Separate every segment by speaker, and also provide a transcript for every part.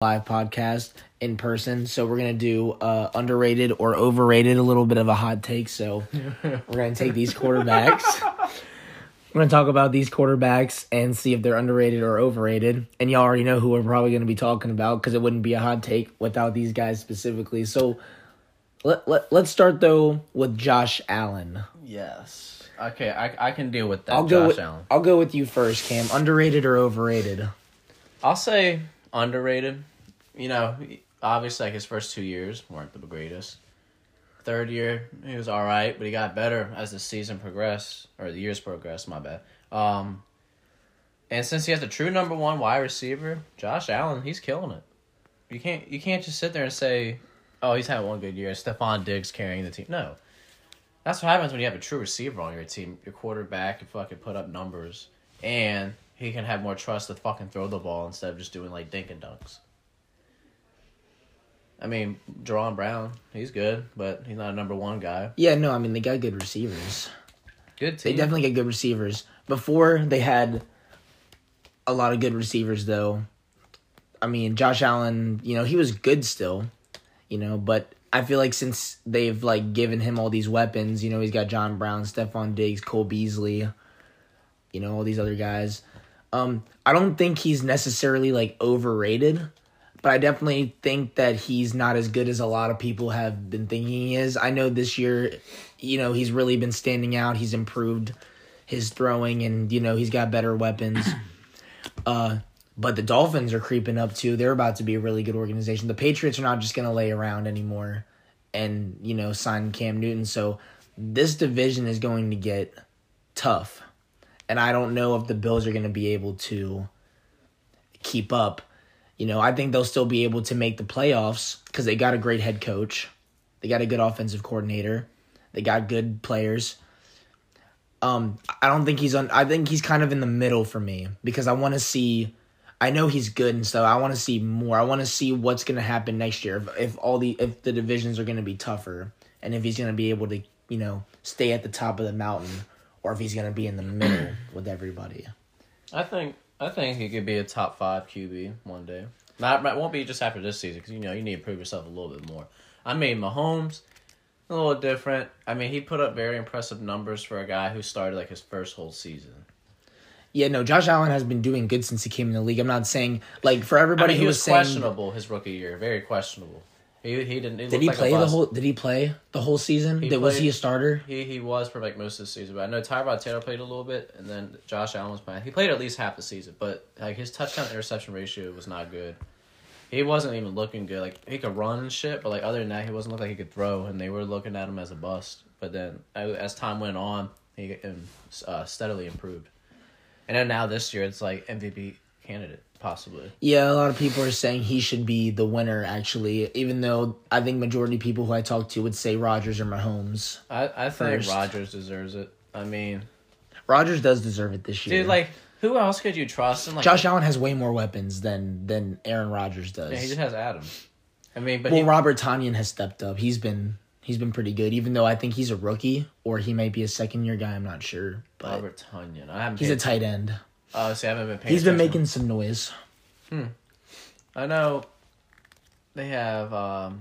Speaker 1: live podcast in person. So we're gonna do uh, underrated or overrated, a little bit of a hot take. So we're gonna take these quarterbacks. We're gonna talk about these quarterbacks and see if they're underrated or overrated. And y'all already know who we're probably gonna be talking about because it wouldn't be a hot take without these guys specifically. So let, let let's start though with Josh Allen.
Speaker 2: Yes. Okay, I, I can deal with that.
Speaker 1: I'll
Speaker 2: Josh
Speaker 1: go with
Speaker 2: Allen.
Speaker 1: I'll go with you first, Cam. Underrated or overrated?
Speaker 2: I'll say underrated. You know, obviously, like his first two years weren't the greatest. Third year, he was all right, but he got better as the season progressed or the years progressed. My bad. Um, and since he has the true number one wide receiver, Josh Allen, he's killing it. You can't you can't just sit there and say, "Oh, he's had one good year." Stefon Diggs carrying the team. No, that's what happens when you have a true receiver on your team. Your quarterback can fucking put up numbers, and he can have more trust to fucking throw the ball instead of just doing like dink and dunks. I mean, Jerron Brown, he's good, but he's not a number one guy.
Speaker 1: Yeah, no, I mean they got good receivers.
Speaker 2: Good
Speaker 1: They definitely get good receivers. Before they had a lot of good receivers though. I mean, Josh Allen, you know, he was good still, you know, but I feel like since they've like given him all these weapons, you know, he's got John Brown, Stefon Diggs, Cole Beasley, you know, all these other guys. Um, I don't think he's necessarily like overrated, but I definitely think that he's not as good as a lot of people have been thinking he is. I know this year, you know, he's really been standing out. He's improved his throwing and, you know, he's got better weapons. Uh, but the Dolphins are creeping up too. They're about to be a really good organization. The Patriots are not just going to lay around anymore and, you know, sign Cam Newton. So this division is going to get tough. And I don't know if the Bills are going to be able to keep up. You know, I think they'll still be able to make the playoffs because they got a great head coach. They got a good offensive coordinator. They got good players. Um, I don't think he's on. I think he's kind of in the middle for me because I want to see. I know he's good and stuff. I want to see more. I want to see what's going to happen next year. If, if all the if the divisions are going to be tougher, and if he's going to be able to, you know, stay at the top of the mountain, or if he's going to be in the middle with everybody.
Speaker 2: I think I think he could be a top five QB one day. Not it won't be just after this season because you know you need to prove yourself a little bit more. I mean, Mahomes a little different. I mean, he put up very impressive numbers for a guy who started like his first whole season.
Speaker 1: Yeah, no, Josh Allen has been doing good since he came in the league. I'm not saying like for
Speaker 2: I
Speaker 1: everybody
Speaker 2: mean,
Speaker 1: who
Speaker 2: he
Speaker 1: was,
Speaker 2: was
Speaker 1: saying
Speaker 2: questionable his rookie year, very questionable. He he didn't.
Speaker 1: did he play the whole Did he play the whole season?
Speaker 2: He
Speaker 1: Did, was he a starter?
Speaker 2: He he was for like most of the season, but I know Tyrod Taylor played a little bit, and then Josh Allen was playing. He played at least half the season, but like his touchdown interception ratio was not good. He wasn't even looking good. Like he could run and shit, but like other than that, he wasn't looking like he could throw, and they were looking at him as a bust. But then as time went on, he um, uh, steadily improved. And then now this year, it's like MVP candidate possibly.
Speaker 1: Yeah, a lot of people are saying he should be the winner actually, even though I think majority of people who I talk to would say Rodgers or Mahomes.
Speaker 2: I I think
Speaker 1: First.
Speaker 2: Rodgers deserves it. I mean,
Speaker 1: Rodgers does deserve it this year.
Speaker 2: dude, like who else could you trust? And like
Speaker 1: Josh Allen has way more weapons than than Aaron Rodgers does.
Speaker 2: yeah, he just has Adam. I mean, but
Speaker 1: well,
Speaker 2: he,
Speaker 1: Robert Tonyan has stepped up. He's been he's been pretty good, even though I think he's a rookie or he might be a second year guy. I'm not sure, but
Speaker 2: Robert Tonyan. I haven't.
Speaker 1: he's a tight end.
Speaker 2: Oh, see, I haven't been paying.
Speaker 1: He's been making some noise. Hmm.
Speaker 2: I know. They have um,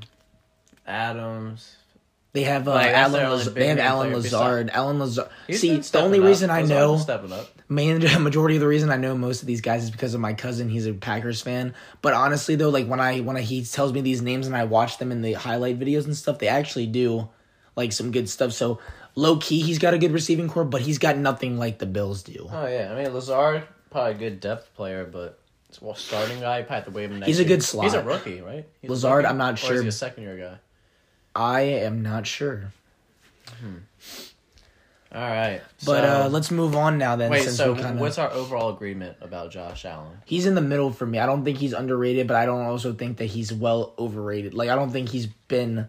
Speaker 2: Adams.
Speaker 1: They have uh,
Speaker 2: Like,
Speaker 1: Alan. Laz- they have
Speaker 2: Allen
Speaker 1: Lazard. Allen Lazard.
Speaker 2: He's
Speaker 1: See, the only
Speaker 2: up.
Speaker 1: reason I know
Speaker 2: stepping up.
Speaker 1: main majority of the reason I know most of these guys is because of my cousin. He's a Packers fan. But honestly, though, like when I when I, he tells me these names and I watch them in the highlight videos and stuff, they actually do like some good stuff. So low key, he's got a good receiving core, but he's got nothing like the Bills do.
Speaker 2: Oh yeah, I mean Lazard probably a good depth player, but well, starting guy have to wave
Speaker 1: He's a
Speaker 2: year.
Speaker 1: good slot.
Speaker 2: He's a rookie, right? He's
Speaker 1: Lazard,
Speaker 2: rookie?
Speaker 1: I'm not
Speaker 2: Or is
Speaker 1: sure.
Speaker 2: he a second year guy?
Speaker 1: I am not sure.
Speaker 2: All right,
Speaker 1: But
Speaker 2: so,
Speaker 1: uh, let's move on now. Then,
Speaker 2: wait. So
Speaker 1: kinda,
Speaker 2: what's our overall agreement about Josh Allen?
Speaker 1: he's in the middle for me. I don't think he's underrated, but I don't also think that he's well overrated. Like I don't think he's been.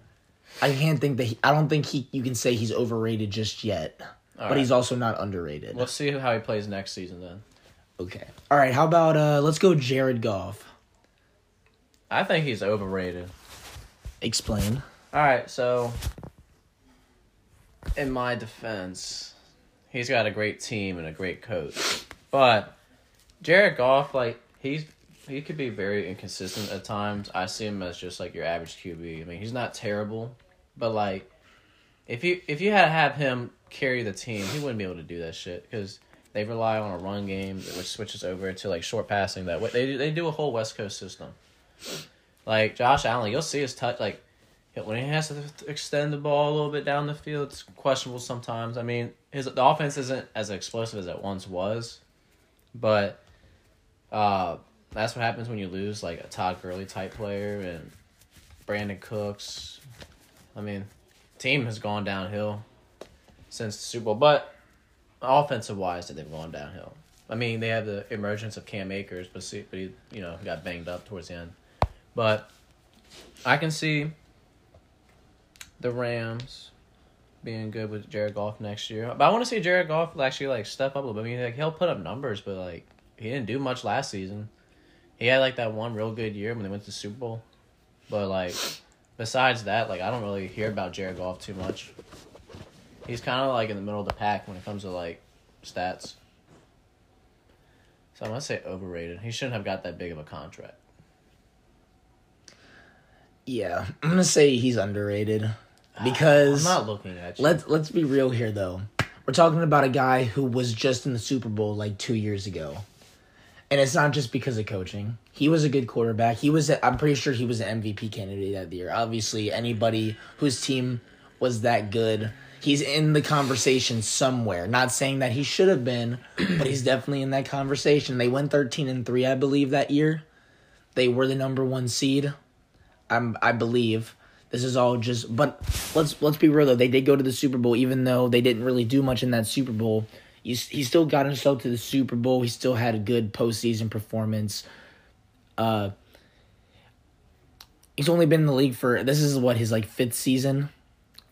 Speaker 1: I can't think that he, I don't think he. You can say he's overrated just yet, but
Speaker 2: right.
Speaker 1: he's also not underrated.
Speaker 2: We'll see how he plays next season then.
Speaker 1: Okay. All right. How about uh? Let's go, Jared Goff.
Speaker 2: I think he's overrated.
Speaker 1: Explain.
Speaker 2: All right, so in my defense, he's got a great team and a great coach, but Jared Goff, like he's he could be very inconsistent at times. I see him as just like your average QB. I mean, he's not terrible, but like, if you if you had to have him carry the team, he wouldn't be able to do that shit because they rely on a run game which switches over to like short passing. That way they do, they do a whole West Coast system. Like Josh Allen, you'll see his touch like when he has to extend the ball a little bit down the field. It's questionable sometimes. I mean, his the offense isn't as explosive as it once was, but uh, that's what happens when you lose like a Todd Gurley type player and Brandin Cooks. I mean, team has gone downhill since the Super Bowl, but offensive wise, that they've gone downhill. I mean, they have the emergence of Cam Akers, but see, but he you know got banged up towards the end. But I can see the Rams being good with Jared Goff next year. But I want to see Jared Goff actually like step up a little bit. I mean, like he'll put up numbers, but like he didn't do much last season. He had like that one real good year when they went to the Super Bowl, but like besides that, like I don't really hear about Jared Goff too much. He's kind of like in the middle of the pack when it comes to like stats. So I'm gonna say overrated. He shouldn't have got that big of a contract.
Speaker 1: Yeah, I'm gonna say he's underrated because
Speaker 2: I'm not looking at you.
Speaker 1: let's let's be real here though. We're talking about a guy who was just in the Super Bowl like two years ago, and it's not just because of coaching. He was a good quarterback. He was, I'm pretty sure he was an MVP candidate that year. Obviously, anybody whose team was that good, he's in the conversation somewhere. Not saying that he should have been, but he's definitely in that conversation. They went 13 and three, I believe, that year. They were the number one seed. I'm I believe. This is all just but let's let's be real though. They did go to the Super Bowl even though they didn't really do much in that Super Bowl. He, he still got himself to the Super Bowl. He still had a good postseason performance. Uh He's only been in the league for this is what his like fifth season,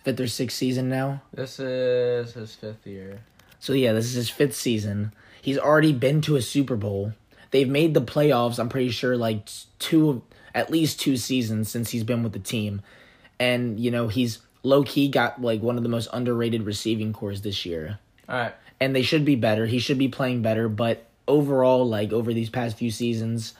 Speaker 1: fifth or sixth season now.
Speaker 2: This is his fifth year.
Speaker 1: So yeah, this is his fifth season. He's already been to a Super Bowl. They've made the playoffs. I'm pretty sure like two, at least two seasons since he's been with the team, and you know he's low key got like one of the most underrated receiving cores this year.
Speaker 2: All right.
Speaker 1: And they should be better. He should be playing better, but overall, like over these past few seasons,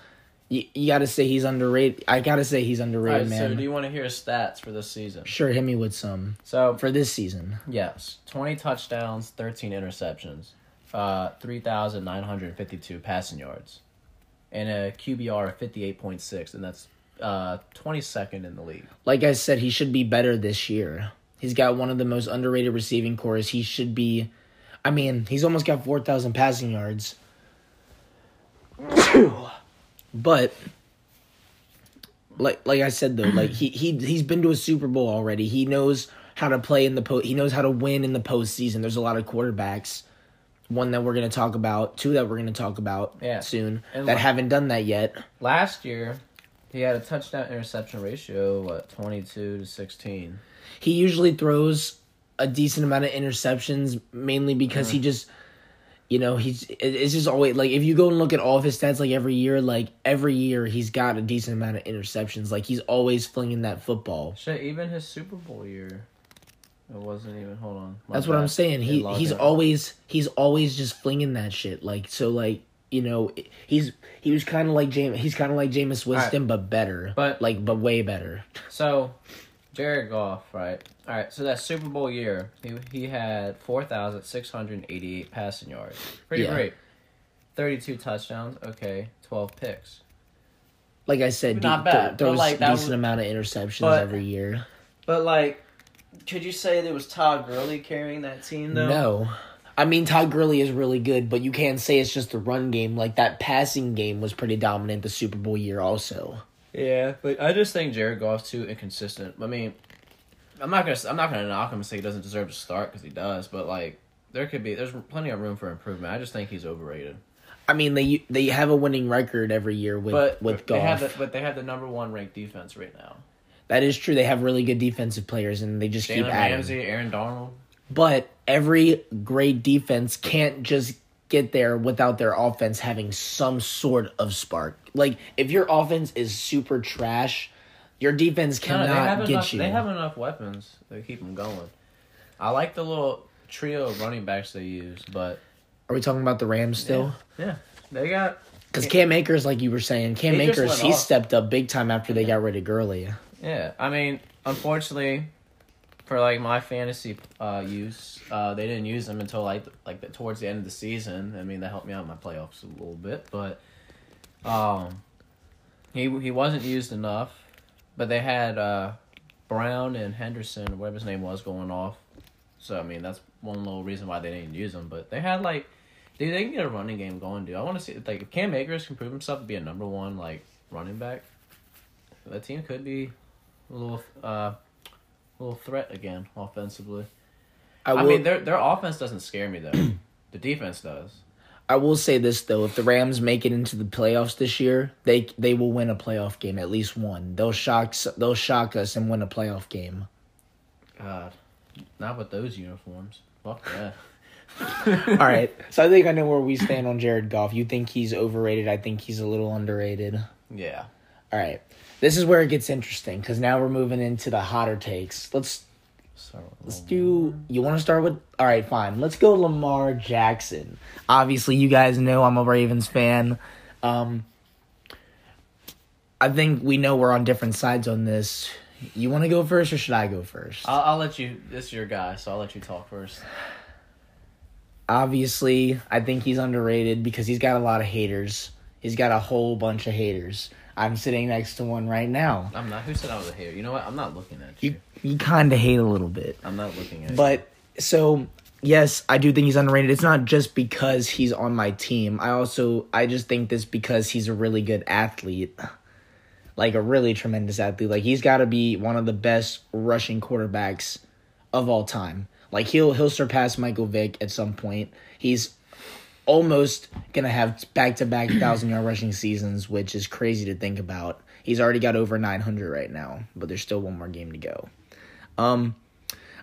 Speaker 1: you, you got to say he's underrated. I got to say he's underrated,
Speaker 2: right.
Speaker 1: man.
Speaker 2: So, do you want to hear his stats for this season?
Speaker 1: sure, hit me with some
Speaker 2: So,
Speaker 1: for this season.
Speaker 2: yes, twenty touchdowns, thirteen interceptions, uh, three thousand nine hundred fifty-two passing yards, and a QBR of fifty-eight point six, and that's uh twenty-second in the league.
Speaker 1: like I said, he should be better this year. He's got one of the most underrated receiving cores. He should be. I mean, he's almost got four thousand passing yards. but like like I said though, like he he he's been to a Super Bowl already. He knows how to play in the post. He knows how to win in the postseason. There's a lot of quarterbacks. One that we're gonna talk about, two that we're gonna talk about
Speaker 2: Yeah.
Speaker 1: soon
Speaker 2: And
Speaker 1: that haven't done that yet.
Speaker 2: Last year, he had a touchdown interception ratio what twenty-two to sixteen.
Speaker 1: he usually throws a decent amount of interceptions mainly because he mm. just you know he's it's just always like if you go and look at all of his stats like every year like every year he's got a decent amount of interceptions. Like he's always flinging that football.
Speaker 2: Shit, even his Super Bowl year, it wasn't even. Hold on. My
Speaker 1: that's what i'm saying. He he's
Speaker 2: out.
Speaker 1: always he's always just flinging that shit. Like so like you know he's he was kind of like James he's kind of like Jameis Winston but better.
Speaker 2: But-
Speaker 1: like but way better.
Speaker 2: So, Jared Goff, right? All right. So that Super Bowl year, he he had four thousand six hundred eighty-eight passing yards. Pretty
Speaker 1: Yeah.
Speaker 2: great. Thirty-two touchdowns. Okay, twelve picks.
Speaker 1: like i said
Speaker 2: Not
Speaker 1: de-
Speaker 2: bad, but,
Speaker 1: throws
Speaker 2: like, that
Speaker 1: decent
Speaker 2: was-
Speaker 1: amount of interceptions
Speaker 2: but-
Speaker 1: every year
Speaker 2: But like, could you say there was Todd Gurley carrying that team though?
Speaker 1: No. I mean, Todd Gurley is really good, but you can't say it's just the run game. Like, that passing game was pretty dominant the Super Bowl year, also.
Speaker 2: Yeah, but I just think Jared Goff's too inconsistent. I mean, I'm not gonna I'm not gonna knock him and say he doesn't deserve to start because he does, but like there could be there's plenty of room for improvement. I just think he's overrated.
Speaker 1: I mean, they they have a winning record every year with,
Speaker 2: But
Speaker 1: with
Speaker 2: they have
Speaker 1: Goff.
Speaker 2: the, but they have the number one ranked defense right now.
Speaker 1: that is true. They have really good defensive players, and they just keep adding.
Speaker 2: Ramsey, Aaron Donald.
Speaker 1: But every great defense can't just get there without their offense having some sort of spark. Like, if your offense is super trash, your defense
Speaker 2: No,
Speaker 1: cannot
Speaker 2: they have
Speaker 1: get
Speaker 2: enough.
Speaker 1: you.
Speaker 2: They have enough weapons to keep them going. I like the little trio of running backs they use, but
Speaker 1: Are we talking about the Rams still?
Speaker 2: yeah, they got
Speaker 1: Because Cam Akers, like you were saying, Cam
Speaker 2: He
Speaker 1: Akers, he
Speaker 2: off.
Speaker 1: stepped up big time after they got rid of Gurley.
Speaker 2: Yeah, I mean, unfortunately, for like my fantasy uh, use, uh, they didn't use him until like like the, towards the end of the season. I mean, that helped me out in my playoffs a little bit, but um, he he wasn't used enough. But they had uh, Brown and Henderson, whatever his name was, going off. So I mean, that's one little reason why they didn't use him. But they had like, dude, they can get a running game going, dude. I want to see like if Cam Akers can prove himself to be a number one like running back, that team could be a little uh, little threat again offensively.
Speaker 1: I
Speaker 2: I, mean, their their offense doesn't scare me though. the defense does.
Speaker 1: I will say this though: if the Rams make it into the playoffs this year, they they will win a playoff game, at least one. They'll shock they'll shock us and win a playoff game.
Speaker 2: God, not with those uniforms. Fuck that.
Speaker 1: All right, so I think I know where we stand on Jared Goff. You think he's overrated? I think he's a little underrated.
Speaker 2: Yeah.
Speaker 1: All right, this is where it gets interesting because now we're moving into the hotter takes. Let's
Speaker 2: So
Speaker 1: Let's do. You want to start with? All right, fine. Let's go Lamar Jackson. Obviously, you guys know I'm a Ravens fan. Um, I think we know we're on different sides on this. You want to go first, or should I go first?
Speaker 2: I'll, I'll let you. This is your guy, so I'll let you talk first.
Speaker 1: Obviously, I think he's underrated because he's got a lot of haters. He's got a whole bunch of haters. I'm sitting next to one right now.
Speaker 2: I'm not. Who said I was a hater? You know what? I'm not looking at you.
Speaker 1: You you kind of hate a little bit.
Speaker 2: I'm not looking at you.
Speaker 1: But so yes, I do think he's underrated. It's not just because he's on my team. I also I just think this because he's a really good athlete. Like a really tremendous athlete. Like he's got to be one of the best rushing quarterbacks of all time. Like he'll he'll surpass Michael Vick at some point. He's almost gonna have back to back thousand yard rushing seasons, which is crazy to think about. He's already got over nine hundred right now, but there's still one more game to go. Um,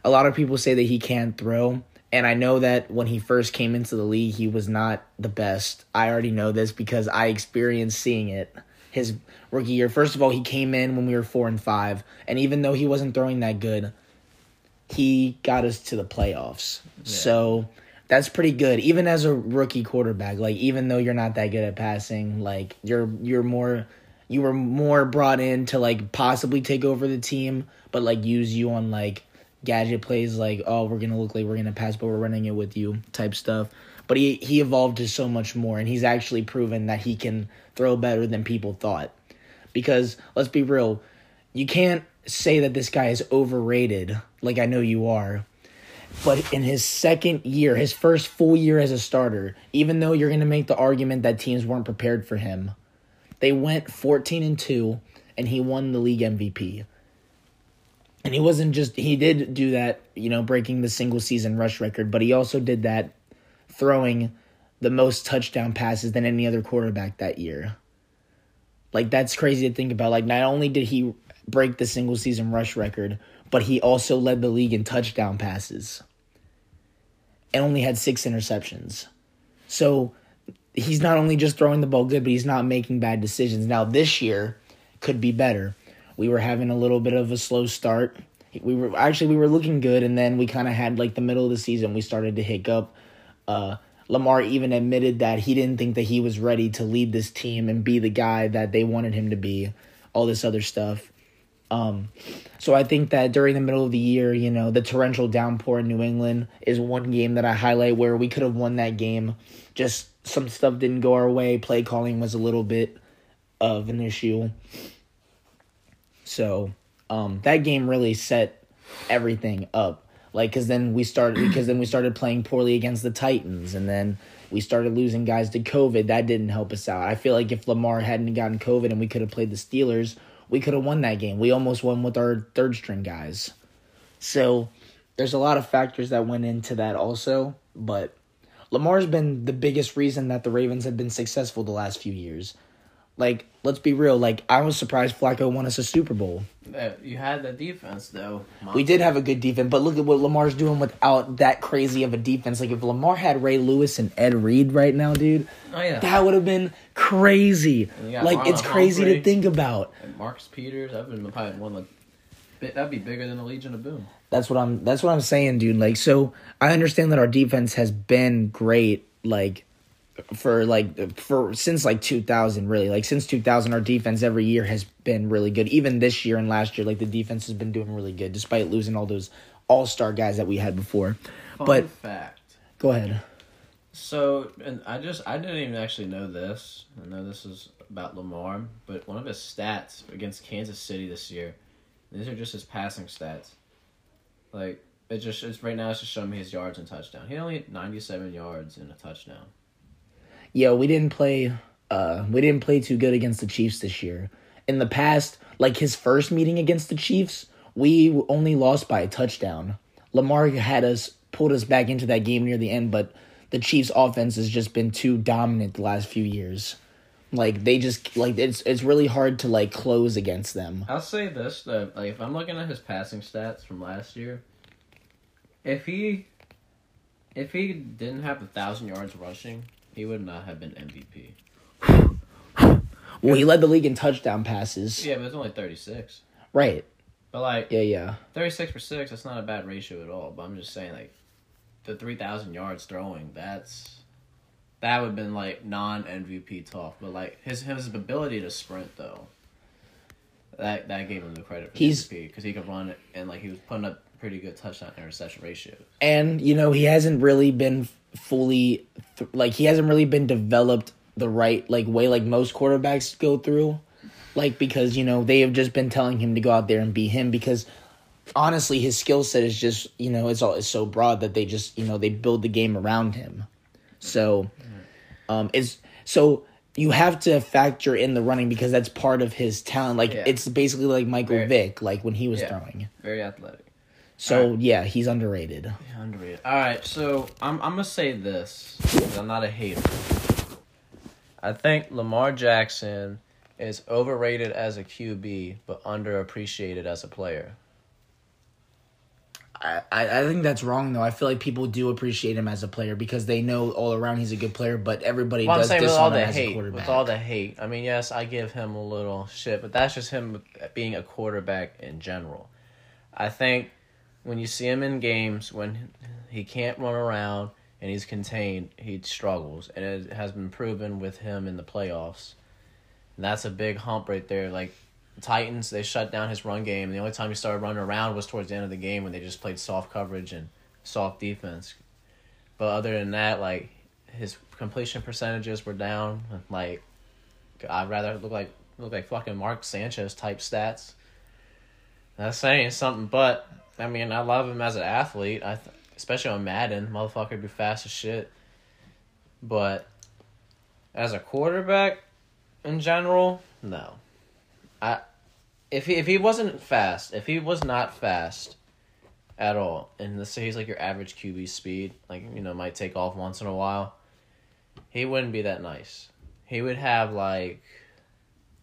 Speaker 1: a lot of people say that he can't throw, and I know that when he first came into the league, he was not the best. I already know this because I experienced seeing it. His rookie year, first of all, he came in when we were four and five, and even though he wasn't throwing that good, he got us to the playoffs. So that's pretty good. Even as a rookie quarterback, like even though you're not that good at passing, like you're you're more you were more brought in to like possibly take over the team, but like use you on like gadget plays like, oh, we're gonna look like we're gonna pass, but we're running it with you type stuff. But he he evolved to so much more and he's actually proven that he can throw better than people thought. Because let's be real, you can't say that this guy is overrated like I know you are. But in his second year, his first full year as a starter, even though you're going to make the argument that teams weren't prepared for him, they went 14 and 2 and he won the league MVP. And he wasn't just he did do that, you know, breaking the single season rush record, but he also did that throwing the most touchdown passes than any other quarterback that year. Like that's crazy to think about. Like not only did he break the single season rush record, but he also led the league in touchdown passes. And only had 6 interceptions. So he's not only just throwing the ball good, but he's not making bad decisions. Now this year could be better. We were having a little bit of a slow start. We were actually we were looking good, and then we kind of had like the middle of the season we started to hiccup. Uh, Lamar even admitted that he didn't think that he was ready to lead this team and be the guy that they wanted him to be. All this other stuff. Um, so I think that during the middle of the year, you know, the torrential downpour in New England is one game that I highlight where we could have won that game. Just some stuff didn't go our way. Play calling was a little bit of an issue. So um, that game really set everything up. Like, cause then we started, because then we started playing poorly against the Titans, and then we started losing guys to COVID. That didn't help us out. I feel like if Lamar hadn't gotten COVID and we could have played the Steelers, we could have won that game. We almost won with our third string guys. So there's a lot of factors that went into that also, but Lamar's been the biggest reason that the Ravens have been successful the last few years. Like, let's be real. Like, I was surprised Flacco won us a Super Bowl.
Speaker 2: You had the defense though.
Speaker 1: We did have a good defense, but look at what Lamar's doing without that crazy of a defense. Like, if Lamar had Ray Lewis and Ed Reed right now, dude,
Speaker 2: Oh yeah.
Speaker 1: that would have been crazy.
Speaker 2: And you got
Speaker 1: Like, it's crazy to think about.
Speaker 2: And Marcus Peters. That would have probably one like. bi- That'd be bigger than the Legion of Boom.
Speaker 1: That's what I'm. That's what I'm saying, dude. Like, so I understand that our defense has been great. Like, for like for since like 2000 really like since 2000 our defense every year has been really good even this year and last year like the defense has been doing really good despite losing all those all-star guys that we had before
Speaker 2: Fun
Speaker 1: but
Speaker 2: fact.
Speaker 1: go ahead
Speaker 2: So, and I just I didn't even actually know this. I know this is about Lamar, but one of his stats against Kansas City this year. These are just his passing stats. Like it just it's right now it's just showing me his yards and touchdown. He only had ninety seven yards and a touchdown.
Speaker 1: Yeah we didn't play uh we didn't play too good against the chiefs this year. In the past like his first meeting against the chiefs we only lost by a touchdown. Lamar had us pulled us back into that game near the end but the chiefs offense has just been too dominant the last few years. Like they just like it's it's really hard to like close against them.
Speaker 2: I'll say this though, like if I'm looking at his passing stats from last year, if he if he didn't have a thousand yards rushing, he would not have been MVP.
Speaker 1: well he led the league in touchdown passes
Speaker 2: Yeah, but it's only thirty six.
Speaker 1: right
Speaker 2: But like
Speaker 1: yeah yeah
Speaker 2: thirty six for six, that's not a bad ratio at all. But I'm just saying like the three thousand yards throwing, that's that would have been like non MVP talk. But like his his ability to sprint though. That that gave him the credit for
Speaker 1: He's-
Speaker 2: MVP because he could run it and like he was putting up pretty good touchdown interception ratios.
Speaker 1: and you know he hasn't really been fully th- like he hasn't really been developed the right like way like most quarterbacks go through like because you know they have just been telling him to go out there and be him because honestly his skill set is just you know it's all it's so broad that they just you know they build the game around him so um it's so you have to factor in the running because that's part of his talent like
Speaker 2: Yeah.
Speaker 1: it's basically like michael
Speaker 2: Very-
Speaker 1: vick like when he was
Speaker 2: Yeah.
Speaker 1: throwing
Speaker 2: Very athletic.
Speaker 1: So
Speaker 2: Alright.
Speaker 1: yeah he's underrated
Speaker 2: Yeah, underrated. All right, so I'm I'm gonna say this I'm not a hater. I think Lamar Jackson is overrated as a QB, but underappreciated as a player.
Speaker 1: I, I I think that's wrong though. I feel like people do appreciate him as a player because they know all around he's a good player, but everybody
Speaker 2: Well,
Speaker 1: does
Speaker 2: all the
Speaker 1: as a
Speaker 2: hate,
Speaker 1: quarterback.
Speaker 2: with all the hate. I mean, yes, I give him a little shit, but that's just him being a quarterback in general. I think when you see him in games when he can't run around and he's contained, he struggles, and it has been proven with him in the playoffs. And that's a big hump right there. Like Titans, they shut down his run game. The only time he started running around was towards the end of the game when they just played soft coverage and soft defense. But other than that, like his completion percentages were down. Like I'd rather look like look like fucking Mark Sanchez type stats. That's saying something, but I mean, I love him as an athlete. I th- especially on Madden, motherfucker be fast as shit. But as a quarterback, in general, no. I if he if he wasn't fast, if he was not fast at all, and let's say he's like your average QB speed, like you know, might take off once in a while, he wouldn't be that nice. He would have like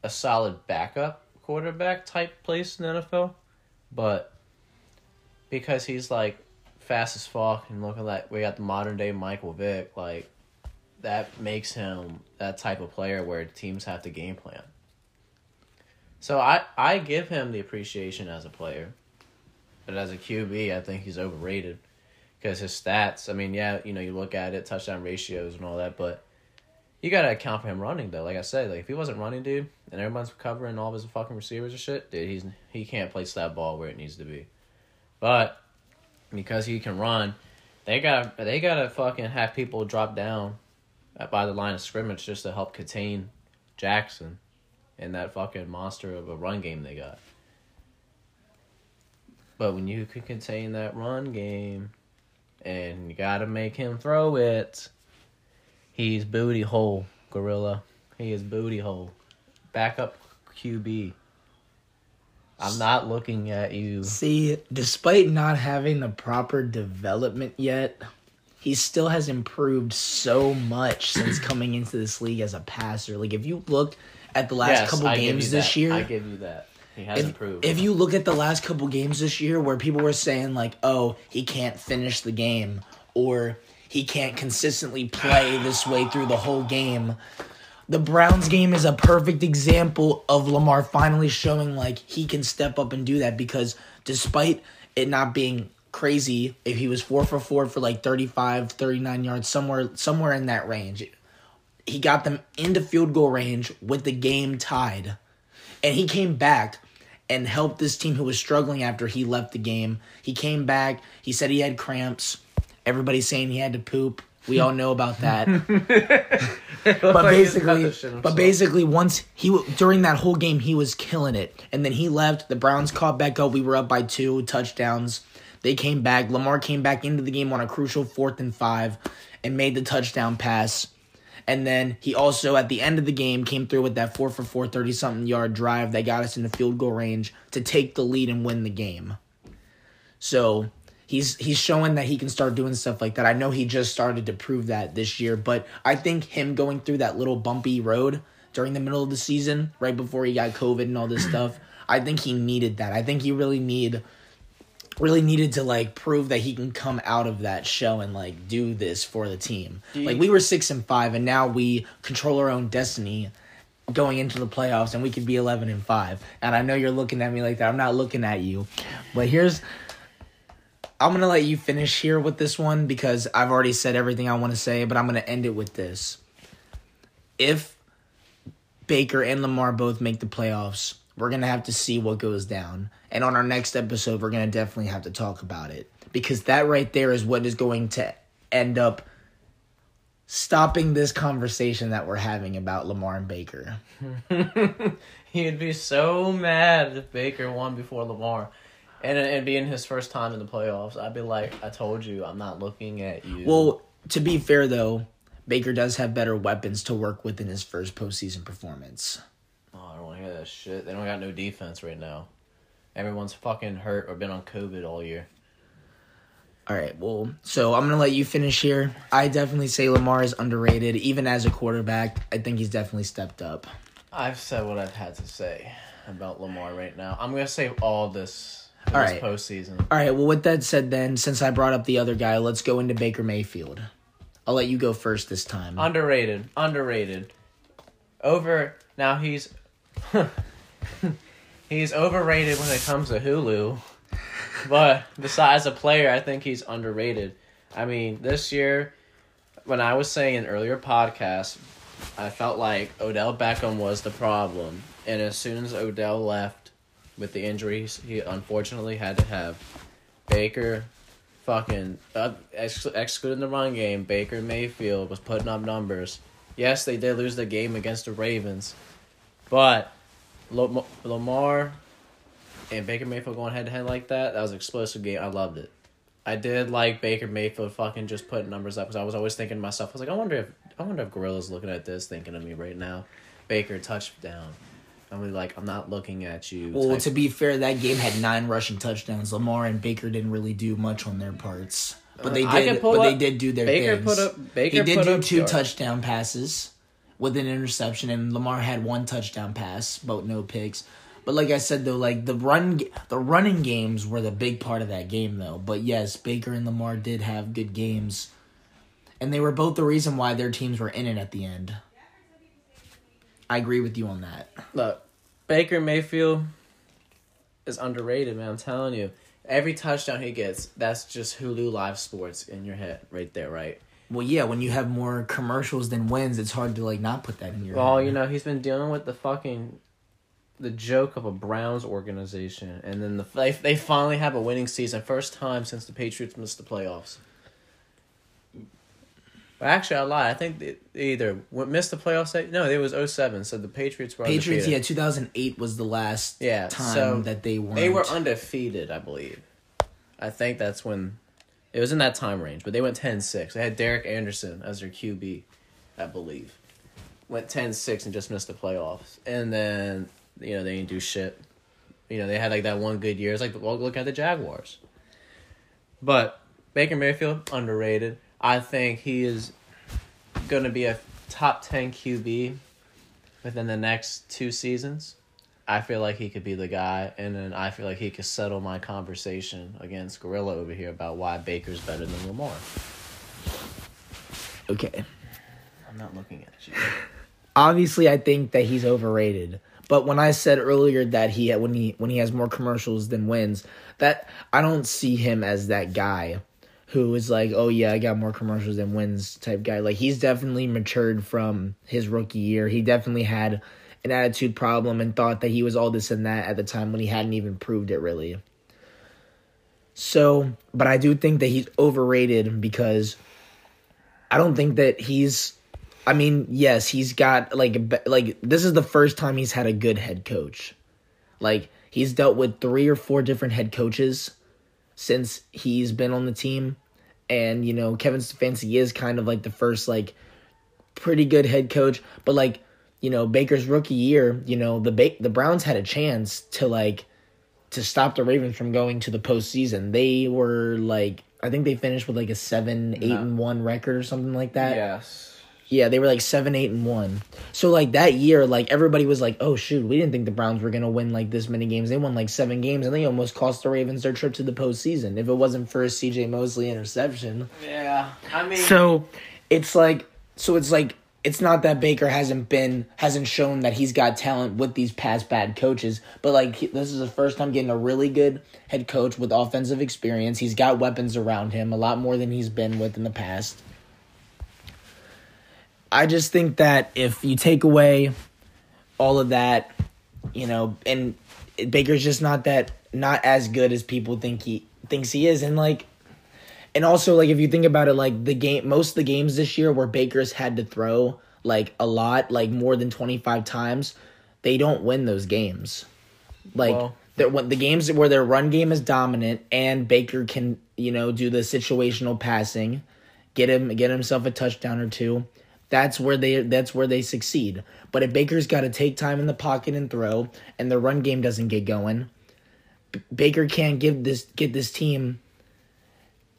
Speaker 2: a solid backup quarterback type place in the NFL, but because he's like fast as fuck and looking like we got the modern day Michael Vick, like that makes him that type of player where teams have to game plan. So I I give him the appreciation as a player, but as a QB, I think he's overrated because his stats. I mean, yeah, you know, you look at it, touchdown ratios and all that, but you gotta account for him running though. Like I said, like if he wasn't running, dude, and everyone's covering all of his fucking receivers and shit, dude, he's he can't place that ball where it needs to be. But because he can run, they got they gotta fucking have people drop down by the line of scrimmage just to help contain Jackson and that fucking monster of a run game they got. But when you can contain that run game and you gotta make him throw it, he's booty hole, gorilla. He is booty hole. Backup QB. I'm not looking at you.
Speaker 1: See, despite not having the proper development yet, he still has improved so much since coming into this league as a passer. Like if you look at the last
Speaker 2: Yes,
Speaker 1: couple
Speaker 2: I
Speaker 1: games this
Speaker 2: that.
Speaker 1: year,
Speaker 2: I give you that. He has
Speaker 1: if,
Speaker 2: improved.
Speaker 1: if you look at the last couple games this year where people were saying like oh he can't finish the game or he can't consistently play this way through the whole game the browns game is a perfect example of lamar finally showing like he can step up and do that because despite it not being crazy if he was four for four for like 35 39 yards somewhere somewhere in that range he got them into field goal range with the game tied. And he came back and helped this team who was struggling after he left the game. He came back. He said he had cramps. Everybody's saying he had to poop. We all know about that. but basically, but basically, once he w- during that whole game, he was killing it, and then he left. The Browns caught back up. We were up by two touchdowns. They came back. Lamar came back into the game on a crucial fourth and five, and made the touchdown pass. And then he also, at the end of the game, came through with that 4 for 4, 30 something yard drive that got us in the field goal range to take the lead and win the game. So he's he's showing that he can start doing stuff like that. I know he just started to prove that this year, but I think him going through that little bumpy road during the middle of the season, right before he got COVID and all this stuff, I think he needed that. I think he really need really needed to like prove that he can come out of that show and like do this for the team.
Speaker 2: you-
Speaker 1: like we were 6 and 5 and now we control our own destiny going into the playoffs and we could be 11 and 5. And I know you're looking at me like that. I'm not looking at you. But here's I'm going to let you finish here with this one because I've already said everything I want to say, but I'm going to end it with this. If Baker and Lamar both make the playoffs, we're going to have to see what goes down. And on our next episode, we're going to definitely have to talk about it because that right there is what is going to end up stopping this conversation that we're having about Lamar and Baker.
Speaker 2: He'd be so mad if Baker won before Lamar. And it being his first time in the playoffs, I'd be like, I told you, I'm not looking at you.
Speaker 1: Well, to be fair though, Baker does have better weapons to work with in his first postseason performance.
Speaker 2: oh, I don't want to hear that shit. They don't got no defense right now. Everyone's fucking hurt or been on COVID all year.
Speaker 1: All right, well, so I'm gonna let you finish here. I definitely say Lamar is underrated, even as a quarterback. I think he's definitely stepped up.
Speaker 2: I've said what I've had to say about Lamar right now. I'm gonna save all this
Speaker 1: All right.
Speaker 2: postseason.
Speaker 1: All right, well, with that said, then since I brought up the other guy, let's go into Baker Mayfield. I'll let you go first this time.
Speaker 2: Underrated. Underrated. Over now he's he's overrated when it comes to Hulu. But besides a player, I think he's underrated. I mean, this year when I was saying in earlier podcasts, I felt like Odell Beckham was the problem. And as soon as Odell left with the injuries he unfortunately had to have, Baker fucking uh, ex- excluding the run game, Baker Mayfield was putting up numbers. Yes, they did lose the game against the Ravens, but Lam- Lamar and Baker Mayfield going head to head like that, that was an explosive game. I loved it. I did like Baker Mayfield fucking just putting numbers up because I was always thinking to myself, I was like, I wonder if I wonder if Gorilla's looking at this, thinking of me right now. Baker touchdown. I'm really like, I'm not looking at you.
Speaker 1: well,
Speaker 2: type-
Speaker 1: to be fair, that game had nine rushing touchdowns. Lamar and Baker didn't really do much on their parts, but they did. But they did do their
Speaker 2: Baker
Speaker 1: things.
Speaker 2: put up- Baker
Speaker 1: he did do
Speaker 2: up
Speaker 1: two
Speaker 2: yards.
Speaker 1: touchdown passes with an interception, and Lamar had one touchdown pass, but no picks. But like I said though, like the run, the running games were the big part of that game though. But yes, Baker and Lamar did have good games, and they were both the reason why their teams were in it at the end. I agree with you on that.
Speaker 2: Look, Baker Mayfield is underrated, man. I'm telling you. Every touchdown he gets, that's just Hulu Live Sports in your head right there, right?
Speaker 1: Well, yeah, when you have more commercials than wins, it's hard to like not put that in your.
Speaker 2: Well,
Speaker 1: head.
Speaker 2: you know, he's been dealing with the fucking the joke of a Browns organization, and then the they they finally have a winning season, first time since the Patriots missed the playoffs. But actually, I lied. I think they either missed the playoffs. that- No, it was 07, so the Patriots were the
Speaker 1: Patriots,
Speaker 2: undefeated.
Speaker 1: yeah, 2008 was the last
Speaker 2: Yeah,
Speaker 1: time
Speaker 2: so
Speaker 1: that they weren't.
Speaker 2: They were undefeated, I believe. I think that's when it was in that time range, but they went 10-6. They had Derek Anderson as their QB, I believe. Went 10-6 and just missed the playoffs. And then, you know, they didn't do shit. You know, they had like that one good year. It's like well, look at the Jaguars. But Baker Mayfield underrated. I think he is going to be a top 10 QB within the next two seasons. I feel like he could be the guy, and then I feel like he could settle my conversation against Gorilla over here about why Baker's better than Lamar.
Speaker 1: okay.
Speaker 2: I'm not looking at you.
Speaker 1: Obviously, I think that he's overrated. But when I said earlier that he when he when he has more commercials than wins, that I don't see him as that guy who is like, oh yeah, I got more commercials than wins type guy. Like he's definitely matured from his rookie year. He definitely had an attitude problem and thought that he was all this and that at the time when he hadn't even proved it really. So, but I do think that he's overrated because I don't think that he's I mean, yes, he's got like like this is the first time he's had a good head coach. Like he's dealt with 3 or 4 different head coaches since he's been on the team and you know, Kevin Stefanski is kind of like the first like pretty good head coach, but like you know, Baker's rookie year, you know, the ba- the Browns had a chance to like to stop the Ravens from going to the postseason. They were like, I think they finished with like a seven, eight,
Speaker 2: No.
Speaker 1: and one record or something like that.
Speaker 2: Yes.
Speaker 1: Yeah, they were like seven, eight, and one. So like that year, like everybody was like, "Oh shoot, we didn't think the Browns were gonna win like this many games. They won like seven games, and they almost cost the Ravens their trip to the postseason if it wasn't for a C.J. Mosley interception."
Speaker 2: Yeah. I mean,
Speaker 1: So it's like so it's like it's not that Baker hasn't been hasn't shown that he's got talent with these past bad coaches, but like this is the first time getting a really good head coach with offensive experience. He's got weapons around him a lot more than he's been with in the past. I just think that if you take away all of that, you know, and Baker's just not that not as good as people think he thinks he is and like and also, like, if you think about it, like the game, most of the games this year where Baker's had to throw like a lot, like more than twenty five times, they don't win those games. Like,
Speaker 2: Well-
Speaker 1: when the games where their run game is dominant and Baker can, you know, do the situational passing, get him get himself a touchdown or two. That's where they that's where they succeed. But if Baker's got to take time in the pocket and throw, and the run game doesn't get going, B- Baker can't give this get this team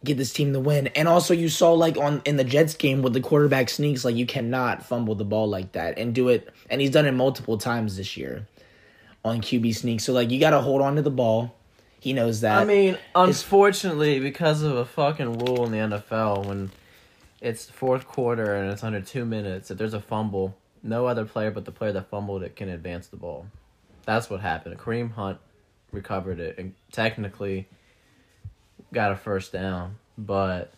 Speaker 1: get this team the win. And also you saw like on in the Jets game with the quarterback sneaks, like you cannot fumble the ball like that and do it and he's done it multiple times this year on QB sneaks. So like you gotta hold on to the ball. He knows that.
Speaker 2: I mean, unfortunately, because of a fucking rule in the NFL, when it's fourth quarter and it's under two minutes, if there's a fumble, no other player but the player that fumbled it can advance the ball. That's what happened. Kareem Hunt recovered it and technically got a first down, but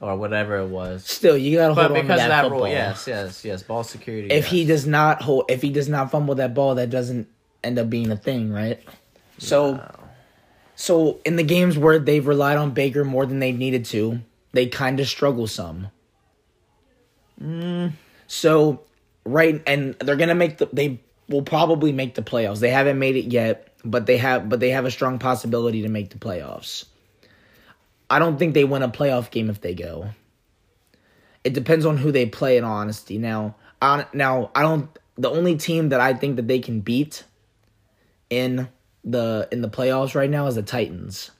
Speaker 2: or whatever it was.
Speaker 1: still you gotta
Speaker 2: But
Speaker 1: hold on to that,
Speaker 2: of that
Speaker 1: football.
Speaker 2: rule, yes, yes, yes, ball security.
Speaker 1: If
Speaker 2: yes.
Speaker 1: he does not hold if he does not fumble that ball, that doesn't end up being a thing, right? So
Speaker 2: No.
Speaker 1: So in the games where they've relied on Baker more than they needed to, they kind of struggle some. So right, and they're gonna make the. They will probably make the playoffs. They haven't made it yet, but they have. But they have a strong possibility to make the playoffs. I don't think they win a playoff game if they go. It depends on who they play. In honesty, now, on now I don't. The only team that I think that they can beat in the in the playoffs right now is the Titans.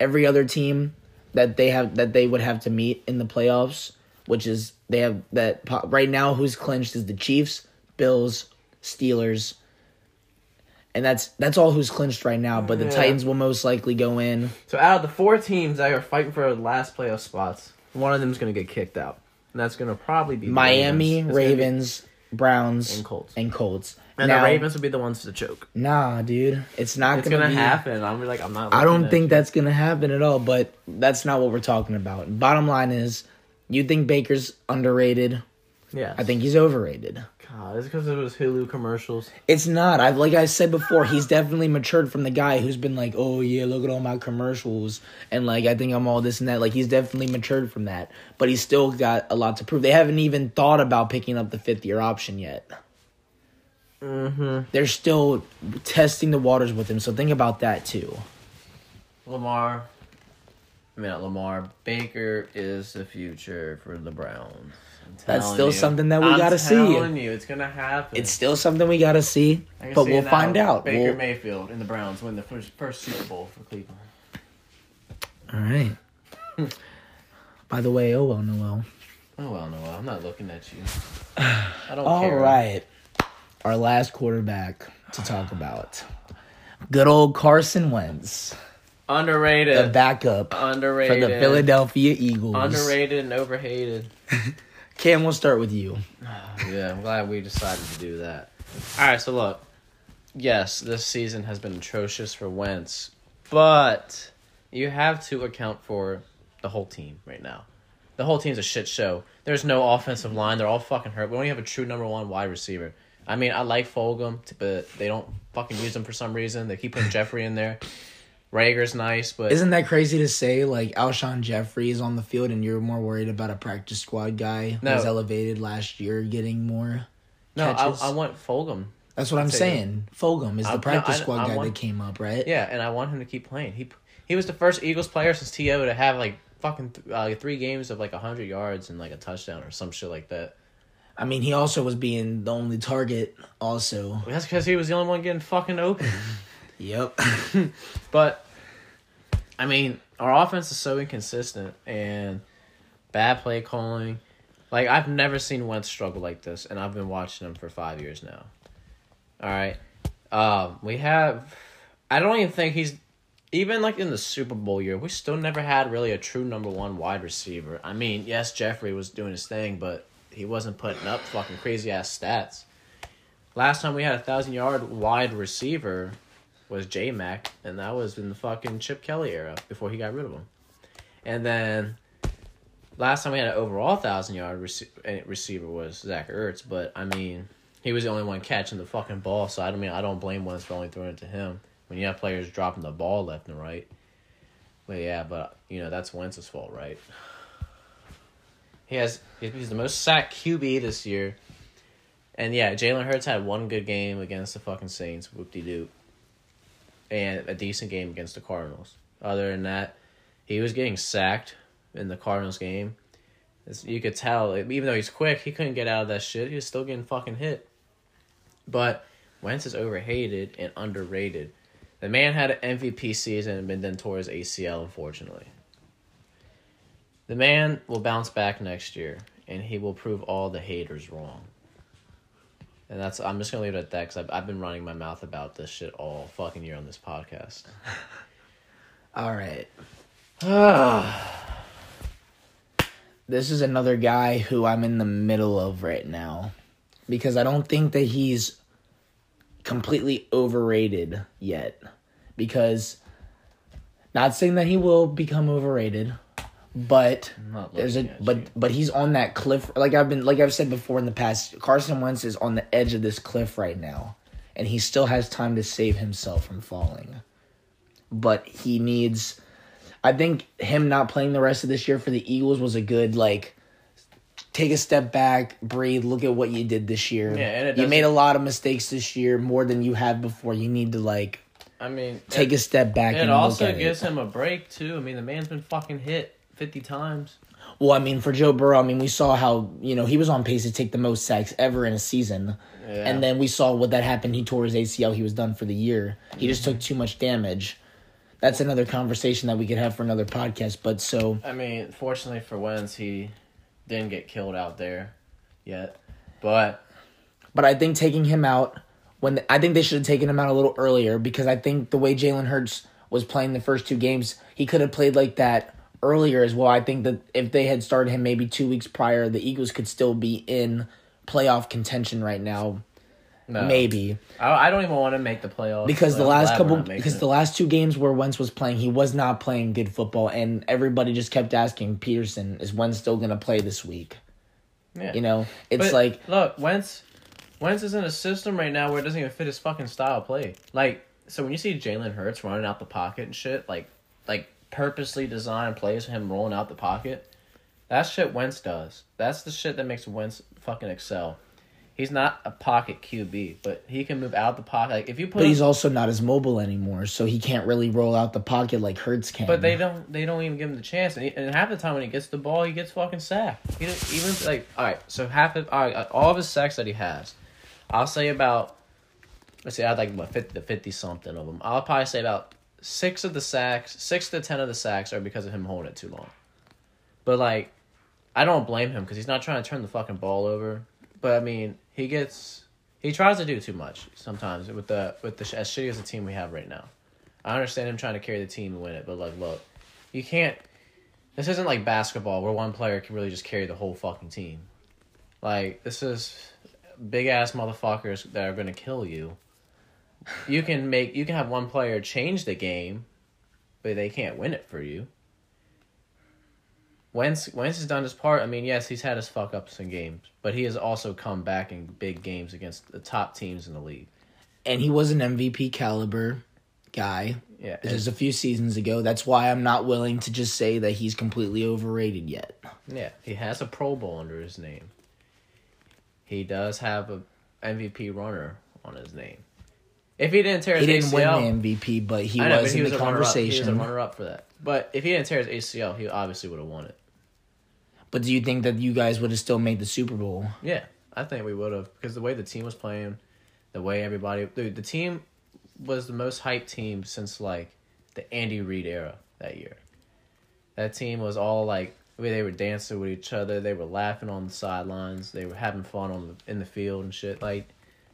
Speaker 1: Every other team that they have that they would have to meet in the playoffs, which is they have that right now who's clinched is the Chiefs, Bills, Steelers. And that's that's all who's clinched right now, but the
Speaker 2: Yeah.
Speaker 1: Titans will most likely go in.
Speaker 2: So out of the four teams that are fighting for the last playoff spots, one of them is going to get kicked out, and that's going to probably be
Speaker 1: Miami,
Speaker 2: Ravens. It's be-
Speaker 1: Ravens, Browns,
Speaker 2: And Colts.
Speaker 1: and Colts.
Speaker 2: And
Speaker 1: now,
Speaker 2: the Ravens will be the ones to choke.
Speaker 1: Nah, dude, it's not
Speaker 2: It's
Speaker 1: gonna,
Speaker 2: gonna
Speaker 1: be,
Speaker 2: happen. I'm like, I'm not.
Speaker 1: I don't think
Speaker 2: you.
Speaker 1: that's gonna happen at all. But that's not what we're talking about. Bottom line is, you think Baker's underrated?
Speaker 2: Yeah,
Speaker 1: I think he's overrated.
Speaker 2: God, it's because it was Hulu commercials.
Speaker 1: It's not. I've like I said before, he's definitely matured from the guy who's been like, oh yeah, look at all my commercials, and like I think I'm all this and that. Like he's definitely matured from that, but he's still got a lot to prove. They haven't even thought about picking up the fifth year option yet.
Speaker 2: Mm-hmm.
Speaker 1: They're still testing the waters with him. So think about that too.
Speaker 2: Lamar. I mean, not Lamar Baker is the future for the Browns.
Speaker 1: That's still
Speaker 2: you.
Speaker 1: something that we
Speaker 2: I'm
Speaker 1: gotta see.
Speaker 2: telling you, it's gonna happen.
Speaker 1: It's still something we gotta see, but
Speaker 2: see
Speaker 1: we'll find out.
Speaker 2: Baker
Speaker 1: We'll-
Speaker 2: Mayfield and the Browns win the first, first Super Bowl for Cleveland.
Speaker 1: all right. By the way, oh well, Noel.
Speaker 2: Oh well, no, I'm not looking at you. I don't
Speaker 1: All
Speaker 2: care.
Speaker 1: right, our last quarterback to talk about, good old Carson Wentz,
Speaker 2: Underrated.
Speaker 1: the backup.
Speaker 2: Underrated.
Speaker 1: for the Philadelphia Eagles.
Speaker 2: Underrated and overhated.
Speaker 1: Cam, we'll start with you.
Speaker 2: Yeah, I'm glad we decided to do that. All right, so look. Yes, this season has been atrocious for Wentz, but you have to account for the whole team right now. The whole team's a shit show. There's no offensive line. They're all fucking hurt. We only have a true number one wide receiver. I mean, I like Fulgham, but they don't fucking use him for some reason. They keep putting Jeffery in there. Reagor's nice, but
Speaker 1: Isn't that crazy to say? Like Alshon Jeffery is on the field, and you're more worried about a practice squad guy who was elevated last year getting more.
Speaker 2: no, I,
Speaker 1: catches.
Speaker 2: I want Fulgham.
Speaker 1: That's what I'm
Speaker 2: Say-
Speaker 1: saying. Fulgham is
Speaker 2: I-
Speaker 1: the
Speaker 2: no,
Speaker 1: practice
Speaker 2: I-
Speaker 1: squad
Speaker 2: I
Speaker 1: guy
Speaker 2: want-
Speaker 1: that came up, right?
Speaker 2: Yeah, and I want him to keep playing. He he was the first Eagles player since To to have like fucking th- uh, three games of like hundred yards and like a touchdown or some shit like that.
Speaker 1: I mean, he also was being the only target. Also,
Speaker 2: That's because he was the only one getting fucking open.
Speaker 1: yep.
Speaker 2: But I mean, our offense is so inconsistent and bad play calling. Like I've never seen Wentz struggle like this, and I've been watching him for five years now. All right, um, we have. I don't even think he's even like in the Super Bowl year. We still never had really a true number one wide receiver. I mean, yes, Jeffery was doing his thing, but he wasn't putting up fucking crazy ass stats. Last time we had a thousand yard wide receiver was J Mac, and that was in the fucking Chip Kelly era before he got rid of him. And then last time we had an overall thousand yard rece- eh, receiver was Zach Ertz, but I mean he was the only one catching the fucking ball, so I don't mean I don't blame Wentz for only throwing it to him when you have players dropping the ball left and right. But yeah, but you know that's Wentz's fault, right? He has he's the most sacked QB this year. And yeah, Jalen Hurts had one good game against the fucking Saints, whoop de doo. And a decent game against the Cardinals. Other than that, he was getting sacked in the Cardinals game. It's- you could tell, even though he's quick, he couldn't get out of that shit. He was still getting fucking hit. But Wentz is overhated and underrated. The man had an MVP season and then tore his ACL, unfortunately. The man will bounce back next year, and he will prove all the haters wrong. And that's I'm just gonna leave it at that because I've, I've been running my mouth about this shit all fucking year on this podcast.
Speaker 1: All right. this is another guy who I'm in the middle of right now because I don't think that he's completely overrated yet. Because not saying that he will become overrated, but there's a but
Speaker 2: you.
Speaker 1: but he's on that cliff like I've been like I've said before in the past Carson Wentz is on the edge of this cliff right now and he still has time to save himself from falling but he needs I think him not playing the rest of this year for the Eagles was a good like take a step back, breathe, look at what you did this year.
Speaker 2: Yeah, and it
Speaker 1: you made a lot of mistakes this year, more than you have before. You need to like
Speaker 2: I mean,
Speaker 1: take
Speaker 2: it,
Speaker 1: a step back
Speaker 2: it
Speaker 1: and
Speaker 2: also gives
Speaker 1: it.
Speaker 2: him a break too. I mean, the man's been fucking hit fifty times.
Speaker 1: Well, I mean, for Joe Burrow, I mean, we saw how you know he was on pace to take the most sacks ever in a season,
Speaker 2: Yeah.
Speaker 1: and then we saw what that happened. He tore his ACL. He was done for the year. He just
Speaker 2: Mm-hmm.
Speaker 1: took too much damage. That's another conversation that we could have for another podcast. But so
Speaker 2: I mean, fortunately for Wentz, he didn't get killed out there yet. But
Speaker 1: But I think taking him out when I think they should have taken him out a little earlier because I think the way Jalen Hurts was playing the first two games, he could have played like that earlier as well. I think that if they had started him maybe two weeks prior, the Eagles could still be in playoff contention right now.
Speaker 2: no,
Speaker 1: Maybe
Speaker 2: I, I don't even want to make the playoffs
Speaker 1: because the last couple because
Speaker 2: it.
Speaker 1: the last two games where Wentz was playing, he was not playing good football, and everybody just kept asking Pederson, "Is Wentz still going to play this week?"
Speaker 2: yeah.
Speaker 1: You know, it's
Speaker 2: But,
Speaker 1: like
Speaker 2: look, Wentz, Wentz is in a system right now where it doesn't even fit his fucking style of play. Like, so when you see Jalen Hurts running out the pocket and shit, like, like purposely designed plays for him rolling out the pocket, that's shit Wentz does. That's the shit that makes Wentz fucking excel. He's not a pocket QB, but he can move out the pocket. Like, if you put,
Speaker 1: But he's also not as mobile anymore, so he can't really roll out the pocket like Hurts can.
Speaker 2: But they don't. They don't even give him the chance. And, he, and half the time when he gets the ball, he gets fucking sacked. He even like all right. So half of all, right, uh, all of his sacks that he has, I'll say about. Let's say I had like what fifty to fifty something of them. I'll probably say about six of the sacks, six to ten of the sacks are because of him holding it too long. But like, I don't blame him because he's not trying to turn the fucking ball over. But I mean, he gets he tries to do too much sometimes with the with the as shitty as the team we have right now. I understand him trying to carry the team and win it, but like, look, you can't. This isn't like basketball where one player can really just carry the whole fucking team. Like this is big ass motherfuckers that are gonna kill you. You can make you can have one player change the game, but they can't win it for you. Wentz Wentz has done his part. I mean, yes, he's had his fuck ups in games, but he has also come back in big games against the top teams in the league.
Speaker 1: And he was an MVP caliber guy
Speaker 2: Yeah,
Speaker 1: just a few seasons ago. That's why I'm not willing to just say that he's completely overrated yet.
Speaker 2: yeah, he has a Pro Bowl under his name. He does have a MVP runner on his name. If he didn't tear his ACL,
Speaker 1: He didn't
Speaker 2: ACL,
Speaker 1: win the MVP, but he
Speaker 2: know,
Speaker 1: was
Speaker 2: but he
Speaker 1: in
Speaker 2: was
Speaker 1: the
Speaker 2: conversation. He was a runner-up for that. But if he didn't tear his ACL, he obviously would have won it.
Speaker 1: But do you think that you guys would have still made the Super Bowl?
Speaker 2: Yeah, I think we would have because the way the team was playing, the way everybody, dude, the team was the most hyped team since like the Andy Reid era that year. That team was all like they were dancing with each other, they were laughing on the sidelines, they were having fun on the, in the field and shit. Like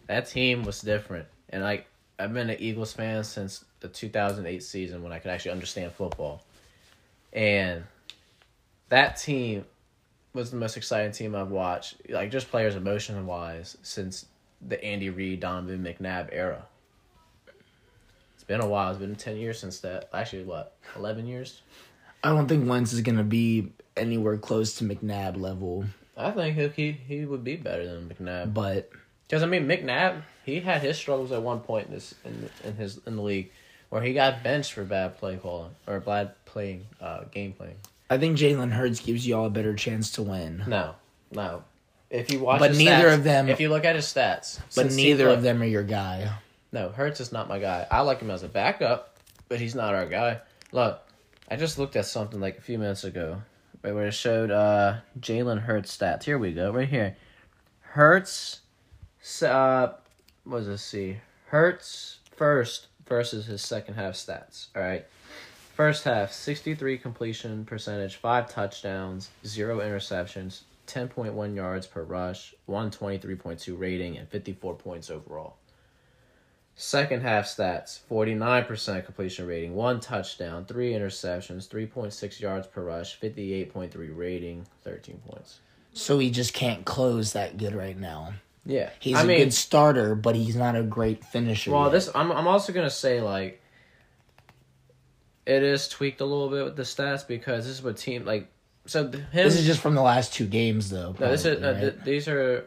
Speaker 2: that team was different, and like I've been an Eagles fan since the 2008 season when I could actually understand football, and that team was the most exciting team I've watched, like just players emotion wise, since the Andy Reid, Donovan McNabb era. It's been a while. It's been ten years since that. Actually, what eleven years?
Speaker 1: I don't think Wentz is gonna be anywhere close to McNabb level,
Speaker 2: I think he, he would be better than McNabb.
Speaker 1: but
Speaker 2: Because I mean, McNabb he had his struggles at one point in this in, in his in the league, where he got benched for bad play calling or bad playing, uh, game playing.
Speaker 1: I think Jalen Hurts gives y'all a better chance to win.
Speaker 2: No, no. If you watch,
Speaker 1: But
Speaker 2: his
Speaker 1: neither
Speaker 2: stats-
Speaker 1: of them-
Speaker 2: If you look at his stats,
Speaker 1: But neither
Speaker 2: he-
Speaker 1: of them are your guy.
Speaker 2: No, Hurts is not my guy. I like him as a backup, but he's not our guy. Look, I just looked at something like a few minutes ago right, where it showed uh, Jalen Hurts stats. Here we go, right here. Hurts, uh, what does this see? Hurts first versus his second half stats. All right. First half, 63 completion percentage, 5 touchdowns, 0 interceptions, 10.1 yards per rush, 123.2 rating, and 54 points overall. Second half stats 49% completion rating, 1 touchdown, 3 interceptions, 3.6 yards per rush, 58.3 rating, 13 points.
Speaker 1: So he just can't close that good right now.
Speaker 2: Yeah.
Speaker 1: He's
Speaker 2: I
Speaker 1: a
Speaker 2: mean,
Speaker 1: good starter, but he's not a great finisher.
Speaker 2: Well,
Speaker 1: yet.
Speaker 2: this I'm I'm also gonna say like it is tweaked a little bit with the stats because this is what team like so him.
Speaker 1: this is just from the last two games, though.
Speaker 2: no, this is
Speaker 1: probably,
Speaker 2: uh,
Speaker 1: right?
Speaker 2: th- these are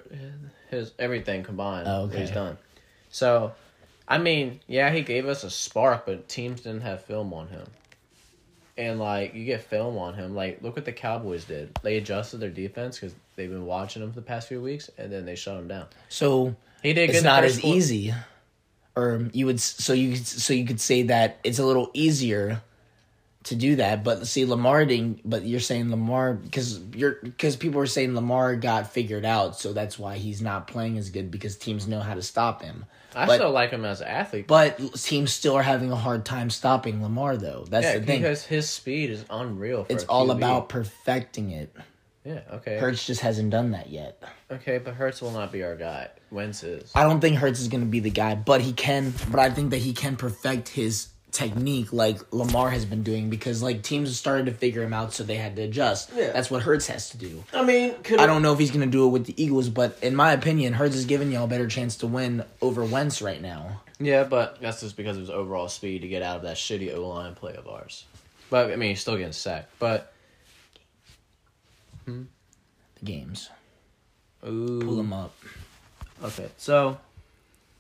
Speaker 2: his everything combined.
Speaker 1: Oh,
Speaker 2: what he's done. So, I mean, yeah, he gave us a spark, but teams didn't have film on him. And like you get film on him, like look what the Cowboys did. They adjusted their defense because they've been watching him for the past few weeks, and then they shut him down.
Speaker 1: so
Speaker 2: He did.
Speaker 1: it's not as easy. Or you would so you so you could say that it's a little easier to do that, but see Lamar didn't. But you're saying Lamar because you're because people are saying Lamar got figured out, so that's why he's not playing as good because teams know how to stop him.
Speaker 2: I
Speaker 1: But-
Speaker 2: still like him as an athlete.
Speaker 1: But teams still are having a hard time stopping Lamar, though. That's
Speaker 2: yeah,
Speaker 1: the thing.
Speaker 2: because his speed is unreal. For
Speaker 1: It's all
Speaker 2: QB.
Speaker 1: about perfecting it.
Speaker 2: Yeah. Okay.
Speaker 1: Hurts just hasn't done that yet.
Speaker 2: Okay, but Hurts will not be our guy. Wentz is.
Speaker 1: I don't think Hurts is going to be the guy, but he can. But I think that he can perfect his technique like Lamar has been doing because like teams have started to figure him out, so they had to adjust.
Speaker 2: Yeah.
Speaker 1: That's what Hurts has to do.
Speaker 2: I mean, could
Speaker 1: I don't know if he's going to do it with the Eagles, but in my opinion, Hurts is giving y'all a better chance to win over Wentz right now.
Speaker 2: Yeah, but that's just because of his overall speed to get out of that shitty O line play of ours. But I mean, he's still getting sacked. But
Speaker 1: The games,
Speaker 2: ooh,
Speaker 1: pull them up.
Speaker 2: okay. So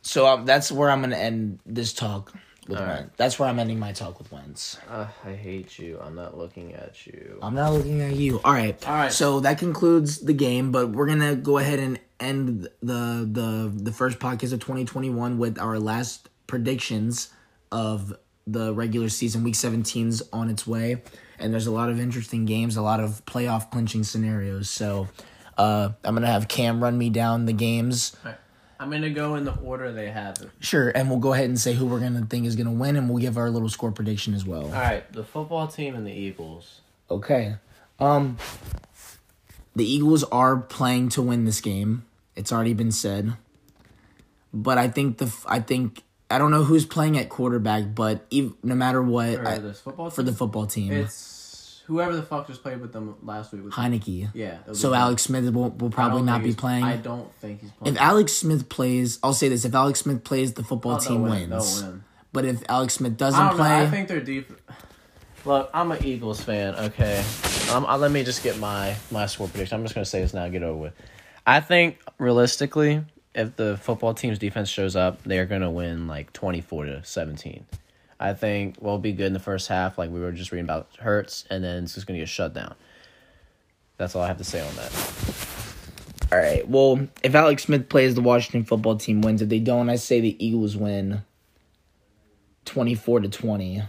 Speaker 1: So um, that's where I'm going to end this talk with
Speaker 2: right.
Speaker 1: That's where I'm ending my talk with Wentz.
Speaker 2: uh, I hate you. I'm not looking at you.
Speaker 1: I'm not looking at you. All right.
Speaker 2: All right.
Speaker 1: So that concludes the game, but we're gonna go ahead and end the the the first podcast of 2021 with our last predictions of the regular season. Week 17's on its way, and there's a lot of interesting games, a lot of playoff clinching scenarios. So. Uh, I'm gonna have Cam run me down the games,
Speaker 2: I'm gonna go in the order they have it.
Speaker 1: sure, and we'll go ahead and say who we're gonna think is gonna win, and we'll give our little score prediction as well.
Speaker 2: All right, the football team and the Eagles.
Speaker 1: Okay. Um the Eagles are playing to win this game. It's already been said. But I think the I think I don't know who's playing at quarterback, but ev- no matter what
Speaker 2: Or
Speaker 1: I, for the football team,
Speaker 2: It's whoever the fuck just played with them last week. With
Speaker 1: Heinicke.
Speaker 2: Yeah.
Speaker 1: So
Speaker 2: be-
Speaker 1: Alex Smith will, will probably
Speaker 2: don't
Speaker 1: be playing.
Speaker 2: I don't think he's playing.
Speaker 1: if Alex Smith plays, I'll say this: if Alex Smith plays, the football
Speaker 2: Oh, they'll
Speaker 1: team
Speaker 2: win,
Speaker 1: wins.
Speaker 2: They'll win.
Speaker 1: But if Alex Smith doesn't
Speaker 2: don't know.
Speaker 1: play,
Speaker 2: I think they're deep. Look, I'm an Eagles fan. Okay, Um, uh, let me just get my my score prediction. I'm just gonna say this now. Get over with. I think realistically, if the football team's defense shows up, they're gonna win like twenty four to seventeen. I think we'll be good in the first half, like we were just reading about Hurts, and then it's just gonna get shut down. That's all I have to say on that.
Speaker 1: All right. Well, if Alex Smith plays, the Washington football team wins. If they don't, I say the Eagles win. Twenty-four to twenty.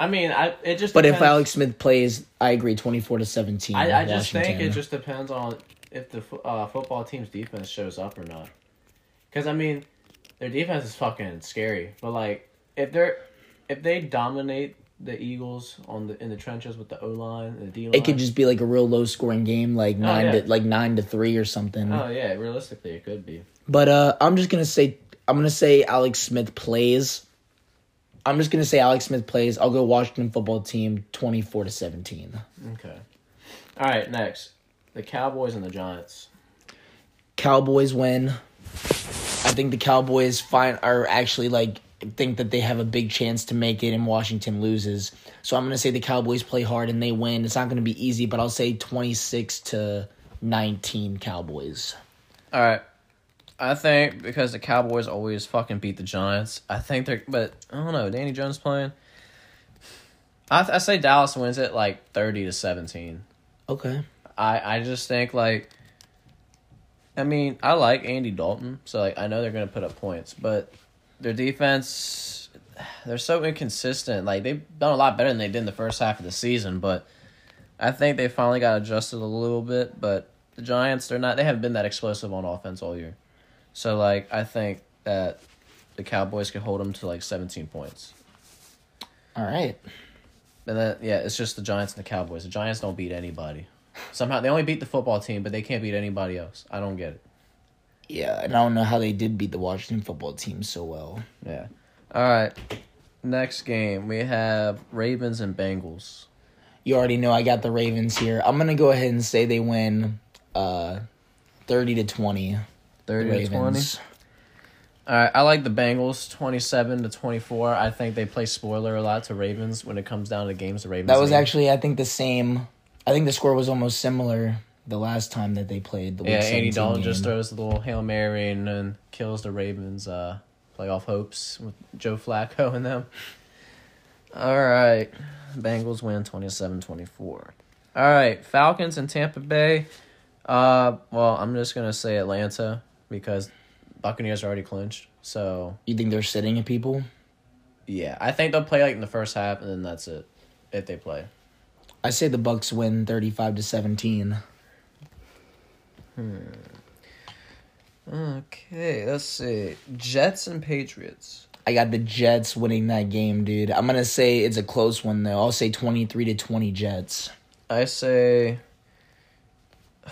Speaker 2: I mean, I it just.
Speaker 1: But if Alex Smith plays, I agree. Twenty-four to seventeen.
Speaker 2: I, I just think it just depends on if the uh, football team's defense shows up or not. Because I mean, their defense is fucking scary. But like, if they're if they dominate the Eagles on the in the trenches with the O line and the D line,
Speaker 1: It could just be like a real low-scoring game, like nine
Speaker 2: yeah.
Speaker 1: to like nine to three or something.
Speaker 2: Oh yeah, realistically, it could be.
Speaker 1: But uh, I'm just gonna say I'm gonna say Alex Smith plays. I'm just gonna say Alex Smith plays. I'll go Washington football team twenty four to seventeen.
Speaker 2: Okay. All right, next the Cowboys and the Giants.
Speaker 1: Cowboys win. I think the Cowboys find are actually like think that they have a big chance to make it and Washington loses. So I'm gonna say the Cowboys play hard and they win. It's not gonna be easy, but I'll say twenty six to nineteen Cowboys.
Speaker 2: All right. I think because the Cowboys always fucking beat the Giants. I think they're, but I don't know. Danny Jones playing. I I say Dallas wins it like thirty to seventeen.
Speaker 1: Okay.
Speaker 2: I I just think like. I mean, I like Andy Dalton, so like I know they're gonna put up points, but their defense, they're so inconsistent. Like they've done a lot better than they did in the first half of the season, but I think they finally got adjusted a little bit. But the Giants, they're not. They haven't been that explosive on offense all year. So like I think that the Cowboys could hold them to like seventeen points.
Speaker 1: All right.
Speaker 2: And then yeah, it's just the Giants and the Cowboys. The Giants don't beat anybody. Somehow they only beat the football team, but they can't beat anybody else. I don't get it.
Speaker 1: Yeah, and I don't know how they did beat the Washington football team so well.
Speaker 2: Yeah. All right. Next game we have Ravens and Bengals.
Speaker 1: You already know I got the Ravens here. I'm gonna go ahead and say they win uh thirty to twenty.
Speaker 2: Thirty to twenty. All right. I like the Bengals twenty-seven to twenty-four. I think they play spoiler a lot to Ravens when it comes down to games. The Ravens.
Speaker 1: That was actually I think the same I think the score was almost similar the last time that they played the
Speaker 2: yeah, Andy Dalton
Speaker 1: game.
Speaker 2: just throws the little hail mary and, then kills the Ravens' uh, playoff hopes with Joe Flacco and them. All right, Bengals win 27-24. All right, Falcons and Tampa Bay. Uh, well, I'm just gonna say Atlanta because Buccaneers are already clinched. So
Speaker 1: you think they're sitting at people?
Speaker 2: Yeah, I think they'll play like in the first half, and then that's it if they play.
Speaker 1: I say the Bucks win 35 to 17. Hmm.
Speaker 2: Okay, let's see. Jets and Patriots.
Speaker 1: I got the Jets winning that game, dude. I'm gonna say it's a close one though. I'll say 23 to 20 Jets.
Speaker 2: I say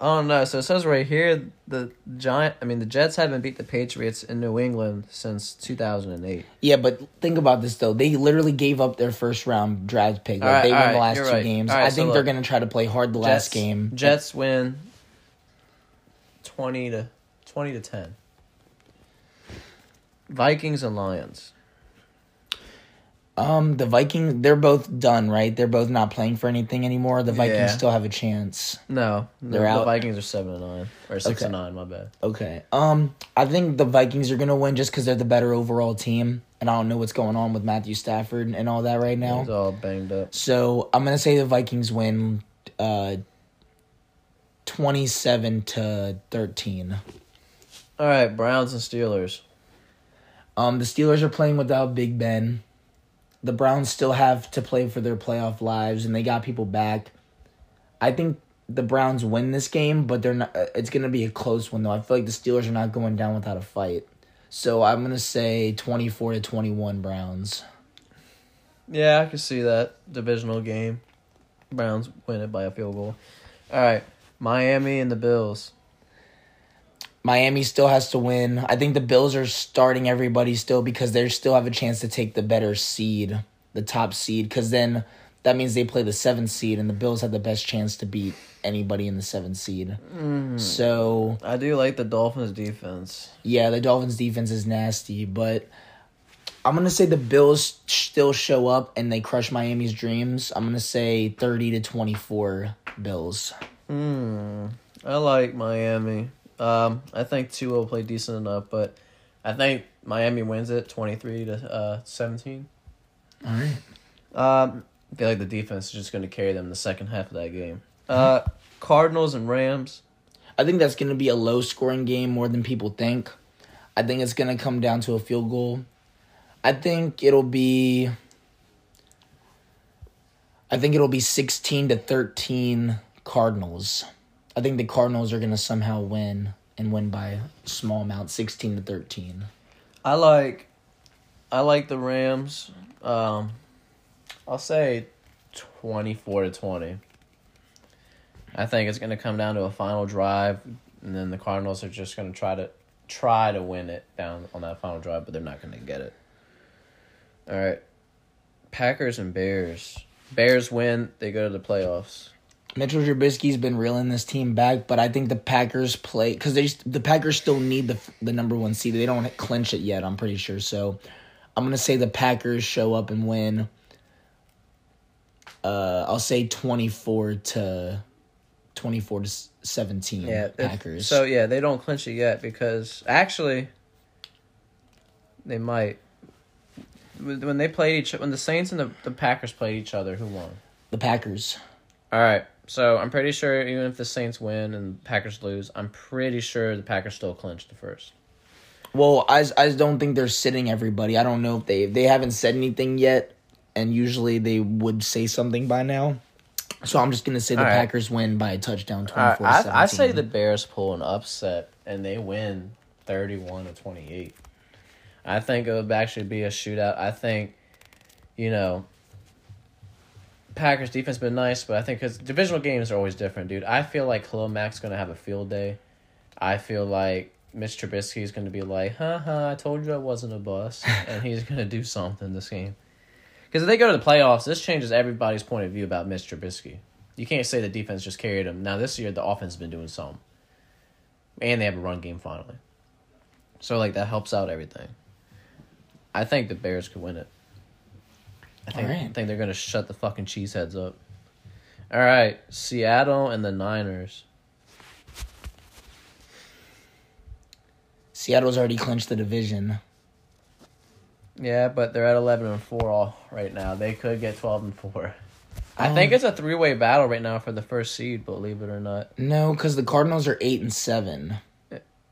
Speaker 2: I don't know. So it says right here the giant. I mean, the Jets haven't beat the Patriots in New England since two thousand and eight.
Speaker 1: Yeah, but think about this though. They literally gave up their first round draft pick. Like,
Speaker 2: right,
Speaker 1: they won
Speaker 2: right,
Speaker 1: the
Speaker 2: last
Speaker 1: two
Speaker 2: right.
Speaker 1: games. I think they're gonna try to play hard the
Speaker 2: Jets, last
Speaker 1: game.
Speaker 2: Jets win. Twenty to twenty to ten. Vikings and Lions.
Speaker 1: Um, the Vikings, they're both done, right? They're both not playing for anything anymore. The Vikings
Speaker 2: Yeah.
Speaker 1: still have a chance.
Speaker 2: No,
Speaker 1: They're
Speaker 2: the,
Speaker 1: out?
Speaker 2: The Vikings are seven and nine or six and nine. My bad.
Speaker 1: Okay. Um, I think the Vikings are gonna win just because they're the better overall team, and I don't know what's going on with Matthew Stafford and all that right now.
Speaker 2: He's all banged up.
Speaker 1: So I'm gonna say the Vikings win, uh, twenty-seven to thirteen.
Speaker 2: All right, Browns and Steelers.
Speaker 1: Um, the Steelers are playing without Big Ben. The Browns still have to play for their playoff lives, and they got people back. I think the Browns win this game, but they're not. uh, It's gonna be a close one though. I feel like the Steelers are not going down without a fight. So I'm gonna say twenty-four to twenty-one Browns.
Speaker 2: Yeah, I can see that divisional game. Browns win it by a field goal. All right, Miami and the Bills.
Speaker 1: Miami still has to win. I think the Bills are starting everybody still because they still have a chance to take the better seed, the top seed, because then that means they play the seventh seed, and the Bills have the best chance to beat anybody in the seventh seed. Hmm. So
Speaker 2: I do like the Dolphins defense.
Speaker 1: yeah, the Dolphins defense is nasty, but I'm gonna say the Bills still show up and they crush Miami's dreams. I'm gonna say 30 to 24 Bills.
Speaker 2: Hmm. I like Miami. Um, I think two will play decent enough, but I think Miami wins it twenty three to uh seventeen.
Speaker 1: All right.
Speaker 2: Um, I feel like the defense is just going to carry them the second half of that game. Uh, Cardinals and Rams.
Speaker 1: I think that's gonna be a low scoring game more than people think. I think it's gonna come down to a field goal. I think it'll be. I think it'll be 16 to 13 Cardinals. I think the Cardinals are gonna somehow win and win by small amount, 16 to 13.
Speaker 2: I like, I like the Rams. Um, I'll say twenty four to twenty. I think it's going to come down to a final drive, and then the Cardinals are just going to try to try to win it down on that final drive, but they're not going to get it. All right, Packers and Bears. Bears win, they go to the playoffs.
Speaker 1: Mitchell Trubisky's been reeling this team back, but I think the Packers play because they the Packers still need the the number one seed. They don't clinch it yet. I'm pretty sure. So I'm gonna say the Packers show up and win. Uh, I'll say 24 to 24 to 17
Speaker 2: Yeah,
Speaker 1: Packers.
Speaker 2: So yeah, they don't clinch it yet because actually, they might. When when they played each, when the Saints and the, the Packers played each other, who won?
Speaker 1: the Packers.
Speaker 2: All right, so I'm pretty sure even if the Saints win and the Packers lose, I'm pretty sure the Packers still clinch the first.
Speaker 1: Well, I, I don't think they're sitting everybody. I don't know if they they haven't said anything yet, and usually they would say something by now. So I'm just gonna say the
Speaker 2: All right.
Speaker 1: Packers win by a touchdown, 24 to 17.
Speaker 2: I, I say the Bears pull an upset and they win 31 to 28. I think it would actually be a shootout. I think, you know, Packers defense been nice, but I think because divisional games are always different, dude. I feel like Khalil Mack's gonna have a field day. I feel like Mitch Trubisky is gonna be like, "Ha ha, I told you I wasn't a bust," and he's gonna do something this game. Because if they go to the playoffs, this changes everybody's point of view about Mitch Trubisky. You can't say the defense just carried him. Now this year the offense has been doing some, and they have a run game finally. So like that helps out everything. I think the Bears could win it. I think I think they're gonna shut the fucking cheeseheads up. All right, Seattle and the Niners.
Speaker 1: Seattle's already clinched the division.
Speaker 2: Yeah, but they're at eleven and four all right now. They could get twelve and four. I
Speaker 1: Um,
Speaker 2: think it's a three way battle right now for the first seed. Believe it or not.
Speaker 1: No, because the Cardinals are eight and seven,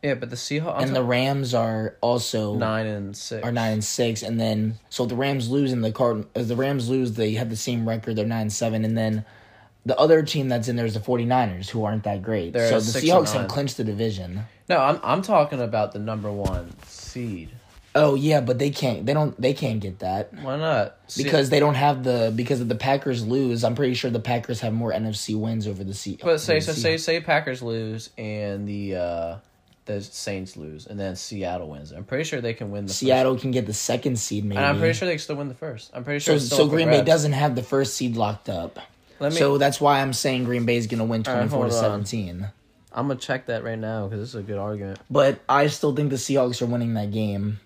Speaker 2: Yeah, but the Seahawks
Speaker 1: and the Rams are also
Speaker 2: nine and six
Speaker 1: are nine and six, and then so the Rams lose and the Card as the Rams lose, they have the same record. They're nine and seven, and then the other team that's in there is the 49ers, who aren't that great.
Speaker 2: They're
Speaker 1: so the Seahawks have clinched the division.
Speaker 2: No, I'm I'm talking about the number one seed.
Speaker 1: Oh yeah, but they can't. They don't. They can't get that
Speaker 2: Why not? Se-
Speaker 1: because they don't have the because if the Packers lose, I'm pretty sure the Packers have more NFC wins over the Sea.
Speaker 2: but say so say say Packers lose and the uh the Saints lose and then Seattle wins. I'm pretty sure they can win the
Speaker 1: Seattle can get the second seed maybe.
Speaker 2: And I'm pretty sure they can still win the first. I'm pretty sure.
Speaker 1: So so Green Bay doesn't have the first seed locked up.
Speaker 2: Let me.
Speaker 1: so that's why I'm saying Green Bay is going to win
Speaker 2: All right,
Speaker 1: 24 to
Speaker 2: hold on.
Speaker 1: 17.
Speaker 2: I'm gonna check that right now because this is a good argument.
Speaker 1: But I still think the Seahawks are winning that game.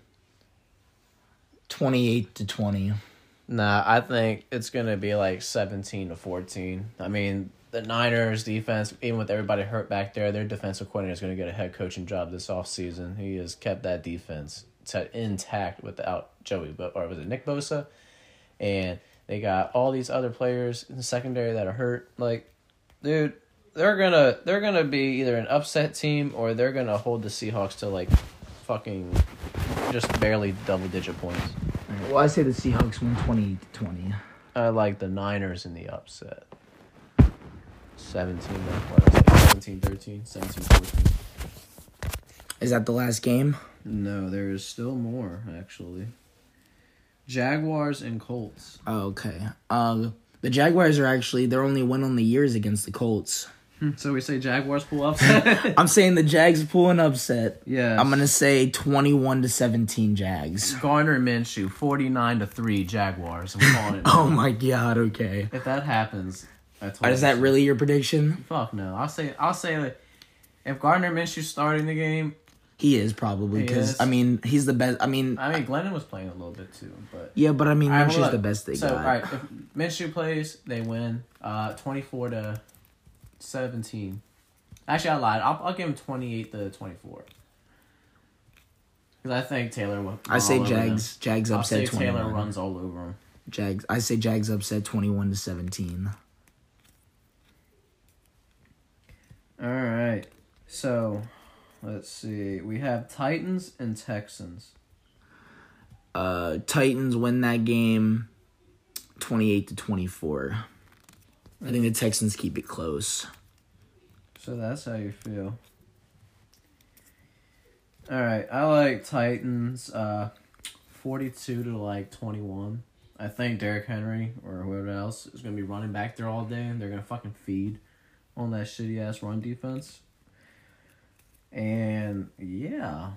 Speaker 1: 28 to 20.
Speaker 2: Nah, I think it's gonna be like seventeen to fourteen. I mean, the Niners defense, even with everybody hurt back there, their defensive coordinator is gonna get a head coaching job this offseason. He has kept that defense to intact without Joey, Bo- or was it Nick Bosa? And they got all these other players in the secondary that are hurt. Like, dude, they're gonna they're gonna be either an upset team or they're gonna hold the Seahawks to like fucking just barely double digit points.
Speaker 1: Well, I say the Seahawks win 28 to 20.
Speaker 2: I like the Niners in the upset. 17, what did I 17, 13, 17, 14.
Speaker 1: Is that the last game?
Speaker 2: No, there is still more, actually. Jaguars and Colts.
Speaker 1: Oh, okay. Uh, the Jaguars are actually their only win on the year is against the Colts.
Speaker 2: So we say Jaguars pull upset?
Speaker 1: I'm saying the Jags pull an upset.
Speaker 2: yeah.
Speaker 1: I'm gonna say 21 to 17 Jags.
Speaker 2: Gardner Minshew, 49 to 3 Jaguars. I'm calling it.
Speaker 1: Oh my god. Okay.
Speaker 2: If that happens, I
Speaker 1: Is that
Speaker 2: you.
Speaker 1: really your prediction?
Speaker 2: Fuck no. I'll say I'll say like, if Gardner Minshew's starting the game,
Speaker 1: He is probably
Speaker 2: He
Speaker 1: because
Speaker 2: is.
Speaker 1: I mean he's the best. I mean,
Speaker 2: I mean, Glennon was playing a little bit too, but
Speaker 1: yeah, but I mean
Speaker 2: All right,
Speaker 1: Minshew's
Speaker 2: well,
Speaker 1: the
Speaker 2: look,
Speaker 1: best they
Speaker 2: so,
Speaker 1: got.
Speaker 2: all right, if Minshew plays, they win. Uh, twenty four to seventeen. Actually, I lied. I'll, I'll give him twenty eight to twenty four. Because I think Taylor will.
Speaker 1: I say
Speaker 2: all over.
Speaker 1: Jags. Jags
Speaker 2: I'll
Speaker 1: upset
Speaker 2: say
Speaker 1: twenty
Speaker 2: Taylor
Speaker 1: one.
Speaker 2: runs all over him.
Speaker 1: Jags. I say Jags upset twenty one to seventeen.
Speaker 2: All right. So, let's see. We have Titans and Texans.
Speaker 1: Uh, Titans win that game, twenty eight to twenty four. I think the Texans keep it close.
Speaker 2: So that's how you feel. All right, I like Titans. Uh, forty-two to like twenty-one. I think Derrick Henry or whoever else is gonna be running back there all day, and they're gonna fucking feed on that shitty ass run defense. And yeah,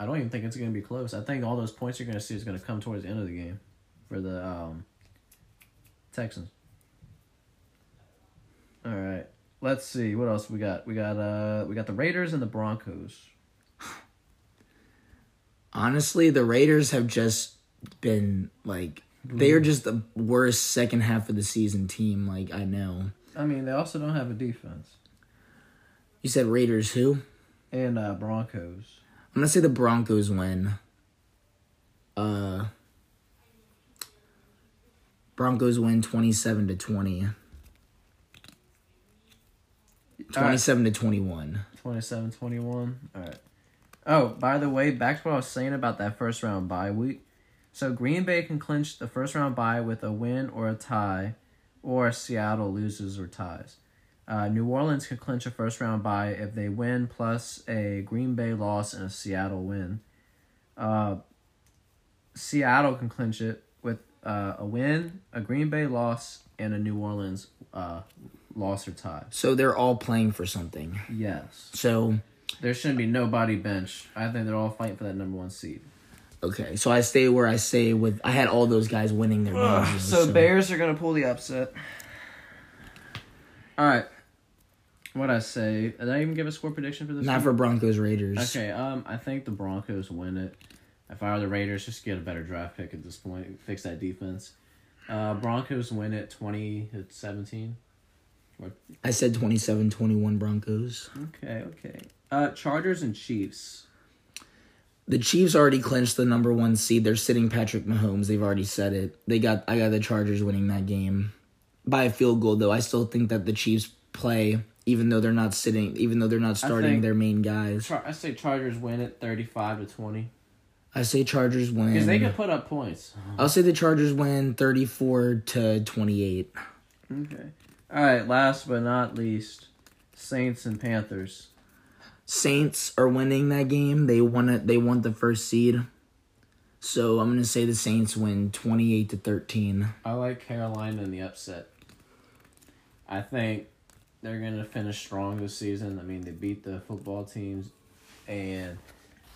Speaker 2: I don't even think it's gonna be close. I think all those points you're gonna see is gonna come towards the end of the game for the um, Texans. All right. Let's see what else we got. We got uh we got the Raiders and the Broncos.
Speaker 1: Honestly, the Raiders have just been like they are just the worst second half of the season team. Like I know.
Speaker 2: I mean, they also don't have a defense.
Speaker 1: You said Raiders who?
Speaker 2: And uh Broncos.
Speaker 1: I'm gonna say the Broncos win. Uh Broncos win twenty seven to twenty. Twenty seven to twenty one.
Speaker 2: 27-21. All right. Oh, by the way, back to what I was saying about that first round bye week. So Green Bay can clinch the first round bye with a win or a tie, or Seattle loses or ties. Uh, New Orleans can clinch a first round bye if they win plus a Green Bay loss and a Seattle win. Uh, Seattle can clinch it with uh, a win, a Green Bay loss, and a New Orleans uh, loss or tie.
Speaker 1: So they're all playing for something.
Speaker 2: Yes.
Speaker 1: So
Speaker 2: There shouldn't be nobody bench. I think they're all fighting for that number one seed.
Speaker 1: okay, so I stay where I stay with. I had all those guys winning their games.
Speaker 2: So, Bears are gonna pull the upset. All right. What I say? Did I even give a score prediction for this?
Speaker 1: not
Speaker 2: one?
Speaker 1: for Broncos Raiders.
Speaker 2: Okay. Um, I think the Broncos win it. If I were the Raiders, just get a better draft pick at this point. Fix that defense. Uh, Broncos win it twenty to seventeen.
Speaker 1: I said 27-21 Broncos.
Speaker 2: Okay. Okay. Uh, Chargers and Chiefs.
Speaker 1: The Chiefs already clinched the number one seed. They're sitting Patrick Mahomes. They've already said it. They got. I got the Chargers winning that game by a field goal. Though I still think that the Chiefs play, even though they're not sitting, even though they're not starting their main guys.
Speaker 2: Char- I say Chargers win at thirty-five to twenty
Speaker 1: I say Chargers win.
Speaker 2: because they can put up points.
Speaker 1: I'll say the Chargers win thirty-four to twenty-eight.
Speaker 2: Okay. All right. Last but not least, Saints and Panthers.
Speaker 1: Saints are winning that game. They won it. They won the first seed. So I'm gonna say the Saints win twenty-eight to thirteen.
Speaker 2: I like Carolina in the upset. I think they're gonna finish strong this season. I mean, they beat the football teams, and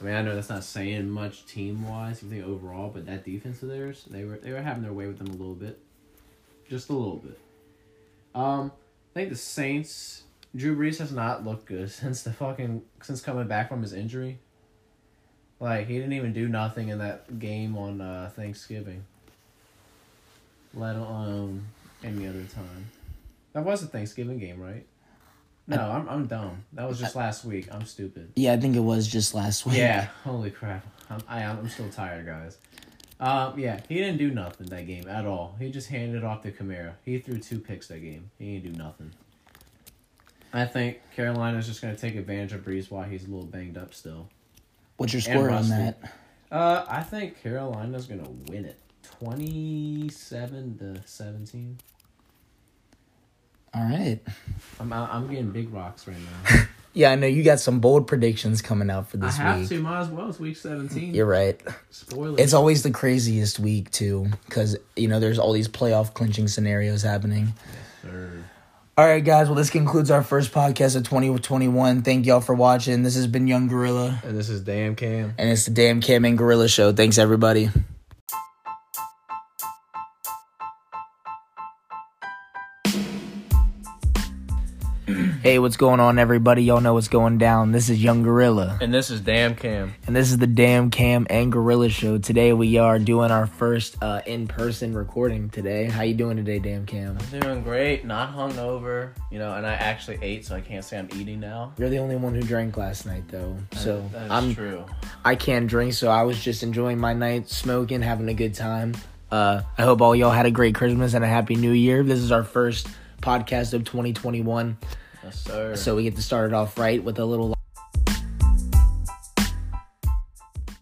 Speaker 2: I mean, I know that's not saying much team wise, you think overall, but that defense of theirs, they were they were having their way with them a little bit, just a little bit. Um, I think the Saints. Drew Brees has not looked good since the fucking since coming back from his injury. Like he didn't even do nothing in that game on uh, Thanksgiving. Let alone any other time. That was a Thanksgiving game, right? No, I'm I'm dumb. That was just last week. I'm stupid.
Speaker 1: Yeah, I think it was just last week.
Speaker 2: Yeah, holy crap. I'm I am I'm still tired, guys. Um, yeah, he didn't do nothing that game at all. He just handed it off to Kamara. He threw two picks that game. He didn't do nothing. I think Carolina's just gonna take advantage of Brees while he's a little banged up still.
Speaker 1: What's your score on that?
Speaker 2: Uh, I think Carolina's gonna win it, twenty-seven to seventeen.
Speaker 1: All right.
Speaker 2: I'm I'm getting big rocks right now.
Speaker 1: Yeah, I know you got some bold predictions coming out for this week.
Speaker 2: I have
Speaker 1: week.
Speaker 2: to. Might as well. It's week seventeen.
Speaker 1: You're right.
Speaker 2: Spoilers.
Speaker 1: It's always the craziest week too, because you know there's all these playoff clinching scenarios happening.
Speaker 2: Sir.
Speaker 1: All right, guys. Well, this concludes our first podcast of 2021. Thank y'all for watching. This has been Young Gorilla,
Speaker 2: And this is Damn Cam.
Speaker 1: and it's the Damn Cam and Gorilla Show. Thanks, everybody. Hey, what's going on, everybody? Y'all know what's going down. This is Young Gorilla,
Speaker 2: And this is Damn Cam.
Speaker 1: and this is the Damn Cam and Gorilla Show. Today we are doing our first uh, in-person recording. Today, how you doing today, Damn Cam?
Speaker 2: I'm doing great, not hungover, you know, and I actually ate, so I can't say I'm eating now.
Speaker 1: You're the only one who drank last night, though. So
Speaker 2: That
Speaker 1: I'm
Speaker 2: true.
Speaker 1: I can't drink, so I was just enjoying my night, smoking, having a good time. Uh, I hope all y'all had a great Christmas and a happy New Year. This is our first podcast of 2021,
Speaker 2: Yes, sir.
Speaker 1: so we get to start it off right with a little